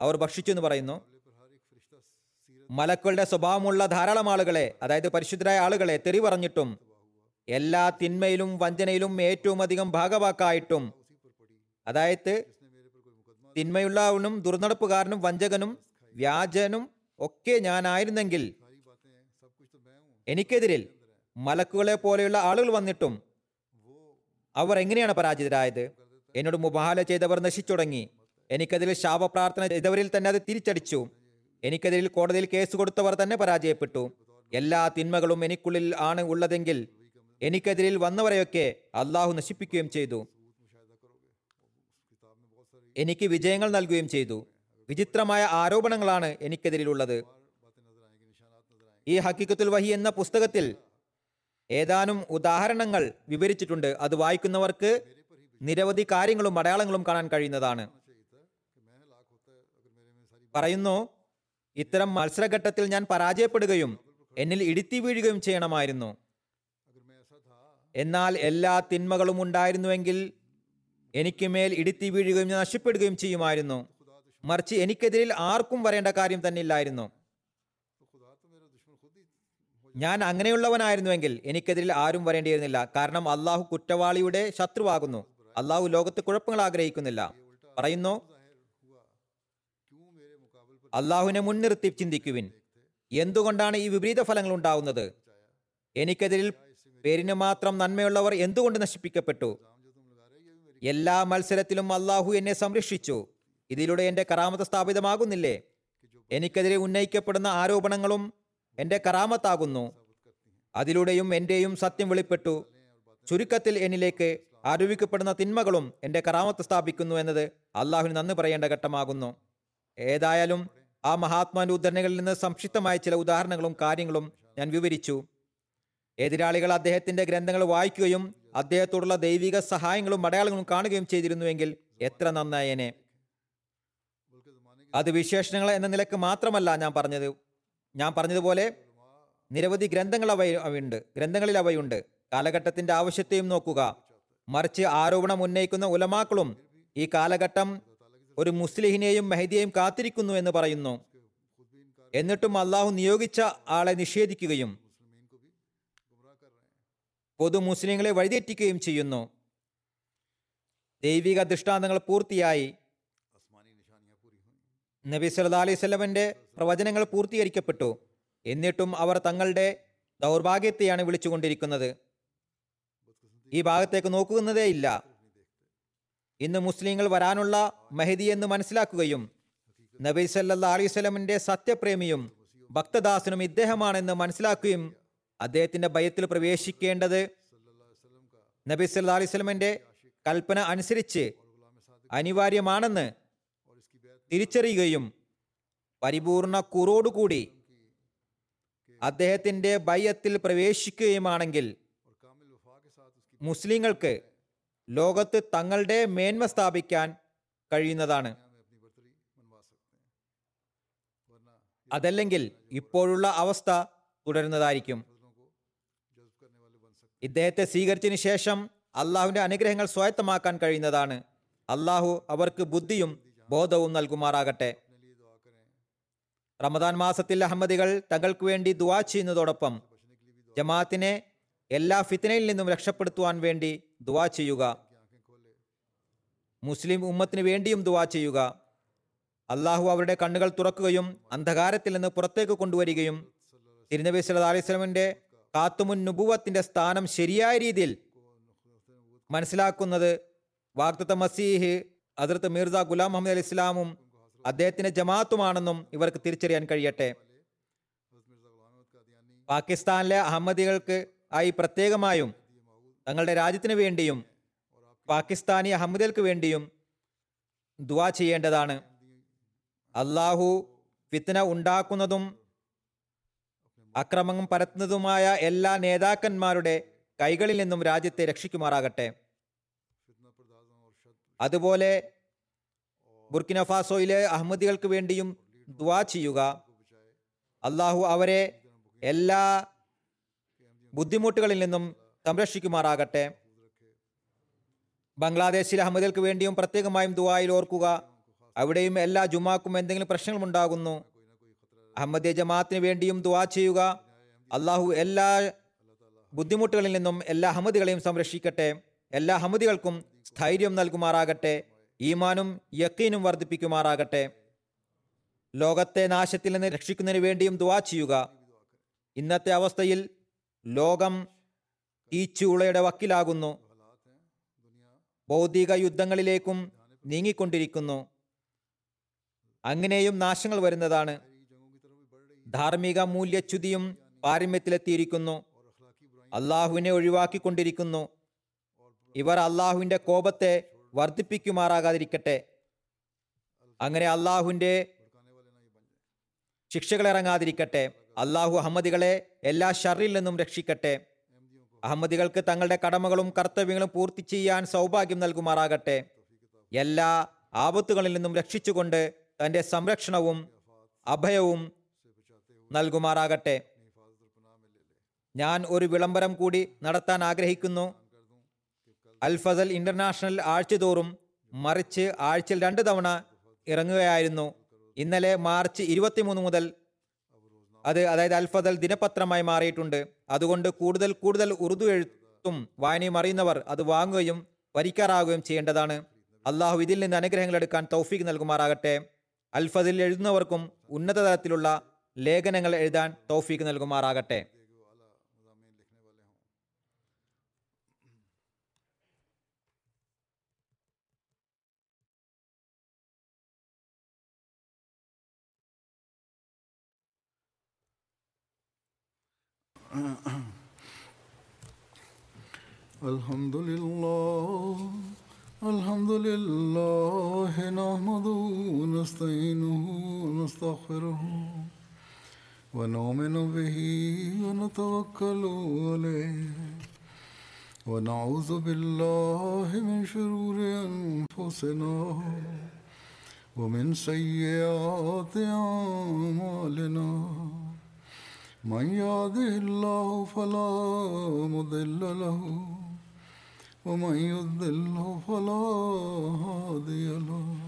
അവർ ഭക്ഷിച്ചു എന്ന് പറയുന്നു മലക്കളുടെ സ്വഭാവമുള്ള ധാരാളം ആളുകളെ അതായത് പരിശുദ്ധരായ ആളുകളെ തെറി പറഞ്ഞിട്ടും എല്ലാ തിന്മയിലും വഞ്ചനയിലും ഏറ്റവും അധികം ഭാഗവാക്കായിട്ടും അതായത് തിന്മയുള്ളവനും ദുർനടപ്പുകാരനും വഞ്ചകനും വ്യാജനും ഒക്കെ ഞാനായിരുന്നെങ്കിൽ എനിക്കെതിരിൽ മലക്കുകളെ പോലെയുള്ള ആളുകൾ വന്നിട്ടും അവർ എങ്ങനെയാണ് പരാജിതരായത്? എന്നോട് മുബാല ചെയ്തവർ നശിച്ചു തുടങ്ങി എനിക്കതിൽ ശാപപ്രാർത്ഥന ചെയ്തവരിൽ തന്നെ അത് തിരിച്ചടിച്ചു. എനിക്കെതിരിൽ കോടതിയിൽ കേസ് കൊടുത്തവർ തന്നെ പരാജയപ്പെട്ടു. എല്ലാ തിന്മകളും എനിക്കുള്ളിൽ ആണ് ഉള്ളതെങ്കിൽ എനിക്കെതിരിൽ വന്നവരെയൊക്കെ അള്ളാഹു നശിപ്പിക്കുകയും ചെയ്തു. എനിക്ക് വിജയങ്ങൾ നൽകുകയും ചെയ്തു. വിചിത്രമായ ആരോപണങ്ങളാണ് എനിക്കെതിരിലുള്ളത്. ഈ ഹക്കിക്കത്തുൽ വഹി എന്ന പുസ്തകത്തിൽ ഏതാനും ഉദാഹരണങ്ങൾ വിവരിച്ചിട്ടുണ്ട്. അത് വായിക്കുന്നവർക്ക് നിരവധി കാര്യങ്ങളും അടയാളങ്ങളും കാണാൻ കഴിയുന്നതാണ്. പറയുന്നു ഇത്തരം മത്സരഘട്ടത്തിൽ ഞാൻ പരാജയപ്പെടുകയും എന്നിൽ ഇടിത്തി വീഴുകയും ചെയ്യണമായിരുന്നു. എന്നാൽ എല്ലാ തിന്മകളും ഉണ്ടായിരുന്നുവെങ്കിൽ എനിക്ക് മേൽ ഇടിത്തി വീഴുകയും നശിപ്പെടുകയും ചെയ്യുമായിരുന്നു. മറിച്ച് എനിക്കെതിരിൽ ആർക്കും വരേണ്ട കാര്യം തന്നെ ഇല്ലായിരുന്നു ഞാൻ അങ്ങനെയുള്ളവനായിരുന്നുവെങ്കിൽ എനിക്കെതിരിൽ ആരും വരേണ്ടിയിരുന്നില്ല. കാരണം അള്ളാഹു കുറ്റവാളിയുടെ ശത്രുവാകുന്നു. അള്ളാഹു ലോകത്ത് കുഴപ്പങ്ങൾ ആഗ്രഹിക്കുന്നില്ല. പറയുന്നു അള്ളാഹുവിനെ മുൻനിർത്തി ചിന്തിക്കുവിൻ. എന്തുകൊണ്ടാണ് ഈ വിപരീത ഫലങ്ങൾ ഉണ്ടാവുന്നത്? എനിക്കെതിരിൽ പേരിന് മാത്രം നന്മയുള്ളവർ എന്തുകൊണ്ട് നശിപ്പിക്കപ്പെട്ടു? എല്ലാ മത്സരത്തിലും അള്ളാഹു എന്നെ സംരക്ഷിച്ചു. ഇതിലൂടെ എന്റെ കറാമത്ത് സ്ഥാപിതമാകുന്നില്ലേ? എനിക്കെതിരെ ഉന്നയിക്കപ്പെടുന്ന ആരോപണങ്ങളും എന്റെ കറാമത്താകുന്നു അതിലൂടെയും എന്റെയും സത്യം വെളിപ്പെട്ടു. ചുരുക്കത്തിൽ എന്നിലേക്ക് ആരോപിക്കപ്പെടുന്ന തിന്മകളും എന്റെ കറാമത്ത് സ്ഥാപിക്കുന്നു എന്നത് അള്ളാഹുവിന് നന്ദി പറയേണ്ട ഘട്ടമാകുന്നു. ഏതായാലും ആ മഹാത്മാന്റെ ഉദ്ധരണികളിൽ നിന്ന് സംക്ഷിപ്തമായ ചില ഉദാഹരണങ്ങളും കാര്യങ്ങളും ഞാൻ വിവരിച്ചു. എതിരാളികൾ അദ്ദേഹത്തിന്റെ ഗ്രന്ഥങ്ങൾ വായിക്കുകയും അദ്ദേഹത്തോടുള്ള ദൈവിക സഹായങ്ങളും അടയാളങ്ങളും കാണുകയും ചെയ്തിരുന്നുവെങ്കിൽ എത്ര നന്നായേനെ അത് വിശേഷണങ്ങൾ എന്ന നിലയ്ക്ക് മാത്രമല്ല ഞാൻ പറഞ്ഞത്. ഞാൻ പറഞ്ഞതുപോലെ നിരവധി ഗ്രന്ഥങ്ങൾ അവ അവയുണ്ട്. ഗ്രന്ഥങ്ങളിൽ അവയുണ്ട്. കാലഘട്ടത്തിന്റെ ആവശ്യത്തെയും നോക്കുക. മറിച്ച് ആരോപണം ഉന്നയിക്കുന്ന ഉലമാക്കളും ഈ കാലഘട്ടം ഒരു മുസ്ലിഹിനെയും മെഹദിയെയും കാത്തിരിക്കുന്നു എന്ന് പറയുന്നു. എന്നിട്ടും അള്ളാഹു നിയോഗിച്ച ആളെ നിഷേധിക്കുകയും പൊതു മുസ്ലിങ്ങളെ വഴിതെറ്റിക്കുകയും ചെയ്യുന്നു. ദൈവിക ദൃഷ്ടാന്തങ്ങൾ പൂർത്തിയായി. നബി സല്ലാ അലൈഹി സ്വലമിന്റെ പ്രവചനങ്ങൾ പൂർത്തീകരിക്കപ്പെട്ടു. എന്നിട്ടും അവർ തങ്ങളുടെ ദൗർഭാഗ്യത്തെയാണ് വിളിച്ചുകൊണ്ടിരിക്കുന്നത്. ഈ ഭാഗത്തേക്ക് നോക്കുന്നതേ ഇല്ല. ഇന്ന് മുസ്ലിങ്ങൾ വരാനുള്ള മെഹദി എന്ന് മനസ്സിലാക്കുകയും നബി സല്ലാ അലൈഹി സ്വലമിന്റെ സത്യപ്രേമിയും ഭക്തദാസനും ഇദ്ദേഹമാണെന്ന് മനസ്സിലാക്കുകയും അദ്ദേഹത്തിന്റെ ഭയത്തിൽ പ്രവേശിക്കേണ്ടത് നബി സല്ലാ അലിസ്ലമിന്റെ കൽപ്പന അനുസരിച്ച് അനിവാര്യമാണെന്ന് തിരിച്ചറിയുകയും പരിപൂർണ കുറോടുകൂടി അദ്ദേഹത്തിന്റെ ഭയത്തിൽ പ്രവേശിക്കുകയുമാണെങ്കിൽ മുസ്ലിങ്ങൾക്ക് ലോകത്ത് തങ്ങളുടെ മേന്മ സ്ഥാപിക്കാൻ കഴിയുന്നതാണ്. അതല്ലെങ്കിൽ ഇപ്പോഴുള്ള അവസ്ഥ തുടരുന്നതായിരിക്കും. ഇദ്ദേഹത്തെ സ്വീകരിച്ചതിന് ശേഷം അള്ളാഹുവിന്റെ അനുഗ്രഹങ്ങൾ സ്വായത്തമാക്കാൻ കഴിയുന്നതാണ്. അള്ളാഹു അവർക്ക് ബുദ്ധിയും ബോധവും നൽകുമാറാകട്ടെ. റമദാൻ മാസത്തിൽ അഹമ്മദികൾ തങ്ങൾക്ക് വേണ്ടി ദുവാ ചെയ്യുന്നതോടൊപ്പം ജമാഅത്തിനെ എല്ലാ ഫിത്തനയിൽ നിന്നും രക്ഷപ്പെടുത്തുവാൻ വേണ്ടി ദുവാ ചെയ്യുക. മുസ്ലിം ഉമ്മത്തിന് വേണ്ടിയും ദുവാ ചെയ്യുക. അള്ളാഹു അവരുടെ കണ്ണുകൾ തുറക്കുകയും അന്ധകാരത്തിൽ നിന്ന് പുറത്തേക്ക് കൊണ്ടുവരികയും തിരുനബി സല്ലാ അലൈഹി സ്വലമിന്റെ കാത്തുമുൻ നുബുവത്തിന്റെ സ്ഥാനം ശരിയായ രീതിയിൽ മനസ്സിലാക്കുന്നത് വാഗ്ദത്ത മസീഹ് അതിർത്ത് മിർജ ഗുലാം മുഹമ്മദ് അലി ഇസ്ലാമും അദ്ദേഹത്തിന്റെ ജമാഅത്തുമാണെന്നും ഇവർക്ക് തിരിച്ചറിയാൻ കഴിയട്ടെ. പാകിസ്ഥാനിലെ അഹമ്മദികൾക്ക് ആയി പ്രത്യേകമായും തങ്ങളുടെ രാജ്യത്തിന് വേണ്ടിയും പാകിസ്ഥാനി അഹമ്മദികൾക്ക് വേണ്ടിയും ദുവാ ചെയ്യേണ്ടതാണ്. അള്ളാഹു ഫിത്തന ഉണ്ടാക്കുന്നതും അക്രമം പരത്തുന്നതുമായ എല്ലാ നേതാക്കന്മാരുടെ കൈകളിൽ നിന്നും രാജ്യത്തെ രക്ഷിക്കുമാറാകട്ടെ. അതുപോലെ ബുർക്കിനഫാസോയിലെ അഹമ്മദികൾക്ക് വേണ്ടിയും ദ്വാ ചെയ്യുക. അള്ളാഹു അവരെ എല്ലാ ബുദ്ധിമുട്ടുകളിൽ നിന്നും സംരക്ഷിക്കുമാറാകട്ടെ. ബംഗ്ലാദേശിലെ അഹമ്മദികൾക്ക് വേണ്ടിയും പ്രത്യേകമായും ദുവായിൽ ഓർക്കുക. അവിടെയും എല്ലാ ജുമാക്കും എന്തെങ്കിലും പ്രശ്നങ്ങളുണ്ടാകുന്നു. അഹമ്മദിയ ജമാഅത്തിന് വേണ്ടിയും ദുവാ ചെയ്യുക. അള്ളാഹു എല്ലാ ബുദ്ധിമുട്ടുകളിൽ നിന്നും എല്ലാ അഹമ്മദികളെയും സംരക്ഷിക്കട്ടെ. എല്ലാ അഹമ്മദികൾക്കും സ്ഥൈര്യം നൽകുമാറാകട്ടെ. ഈമാനും യക്കീനും വർദ്ധിപ്പിക്കുമാറാകട്ടെ. ലോകത്തെ നാശത്തിൽ നിന്ന് രക്ഷിക്കുന്നതിന് വേണ്ടിയും ദുവാ ചെയ്യുക. ഇന്നത്തെ അവസ്ഥയിൽ ലോകം ഈച്ചുളയുടെ വക്കിലാകുന്നു. ഭൗതിക യുദ്ധങ്ങളിലേക്കും നീങ്ങിക്കൊണ്ടിരിക്കുന്നു. അങ്ങനെയും നാശങ്ങൾ വരുന്നതാണ്. ധാർമ്മിക മൂല്യച്യുതിയും പാരമ്യത്തിലെത്തിയിരിക്കുന്നു. അള്ളാഹുവിനെ ഒഴിവാക്കിക്കൊണ്ടിരിക്കുന്നു. ഇവർ അള്ളാഹുവിന്റെ കോപത്തെ വർദ്ധിപ്പിക്കുമാറാകാതിരിക്കട്ടെ. അങ്ങനെ അള്ളാഹുവിന്റെ ശിക്ഷകളിറങ്ങാതിരിക്കട്ടെ അള്ളാഹു അഹമ്മദികളെ എല്ലാ ഷറിൽ നിന്നും രക്ഷിക്കട്ടെ. അഹമ്മദികൾക്ക് തങ്ങളുടെ കടമകളും കർത്തവ്യങ്ങളും പൂർത്തി ചെയ്യാൻ സൗഭാഗ്യം നൽകുമാറാകട്ടെ. എല്ലാ ആപത്തുകളിൽ നിന്നും രക്ഷിച്ചുകൊണ്ട് തന്റെ സംരക്ഷണവും അഭയവും നൽകുമാറാകട്ടെ. ഞാൻ ഒരു വിളംബരം കൂടി നടത്താൻ ആഗ്രഹിക്കുന്നു. അൽ ഫസൽ ഇന്റർനാഷണൽ ആഴ്ചതോറും മറിച്ച് ആഴ്ചയിൽ രണ്ട് തവണ ഇറങ്ങുകയായിരുന്നു. ഇന്നലെ മാർച്ച് ഇരുപത്തിമൂന്ന് മുതൽ അത് അതായത് അൽഫസൽ ദിനപത്രമായി മാറിയിട്ടുണ്ട്. അതുകൊണ്ട് കൂടുതൽ കൂടുതൽ ഉറുദു എഴുത്തും വായനയും അറിയുന്നവർ അത് വാങ്ങുകയും വരിക്കാറാകുകയും ചെയ്യേണ്ടതാണ്. അള്ളാഹു ഇതിൽ നിന്ന് അനുഗ്രഹങ്ങൾ എടുക്കാൻ തൗഫീഖ് നൽകുമാറാകട്ടെ. അൽ എഴുതുന്നവർക്കും ഉന്നത തലത്തിലുള്ള ലേഖനങ്ങൾ എഴുതാൻ തോഫീക്ക് നൽകുമാറാകട്ടെ الحمد لله الحمد لله نحمده ونستعينه ونستغفره ونؤمن به ونتوكل عليه ونعوذ بالله من شرور أنفسنا ومن سيئات أعمالنا. من يهده الله فلا مضل له ومن يضلل فلا هادي له.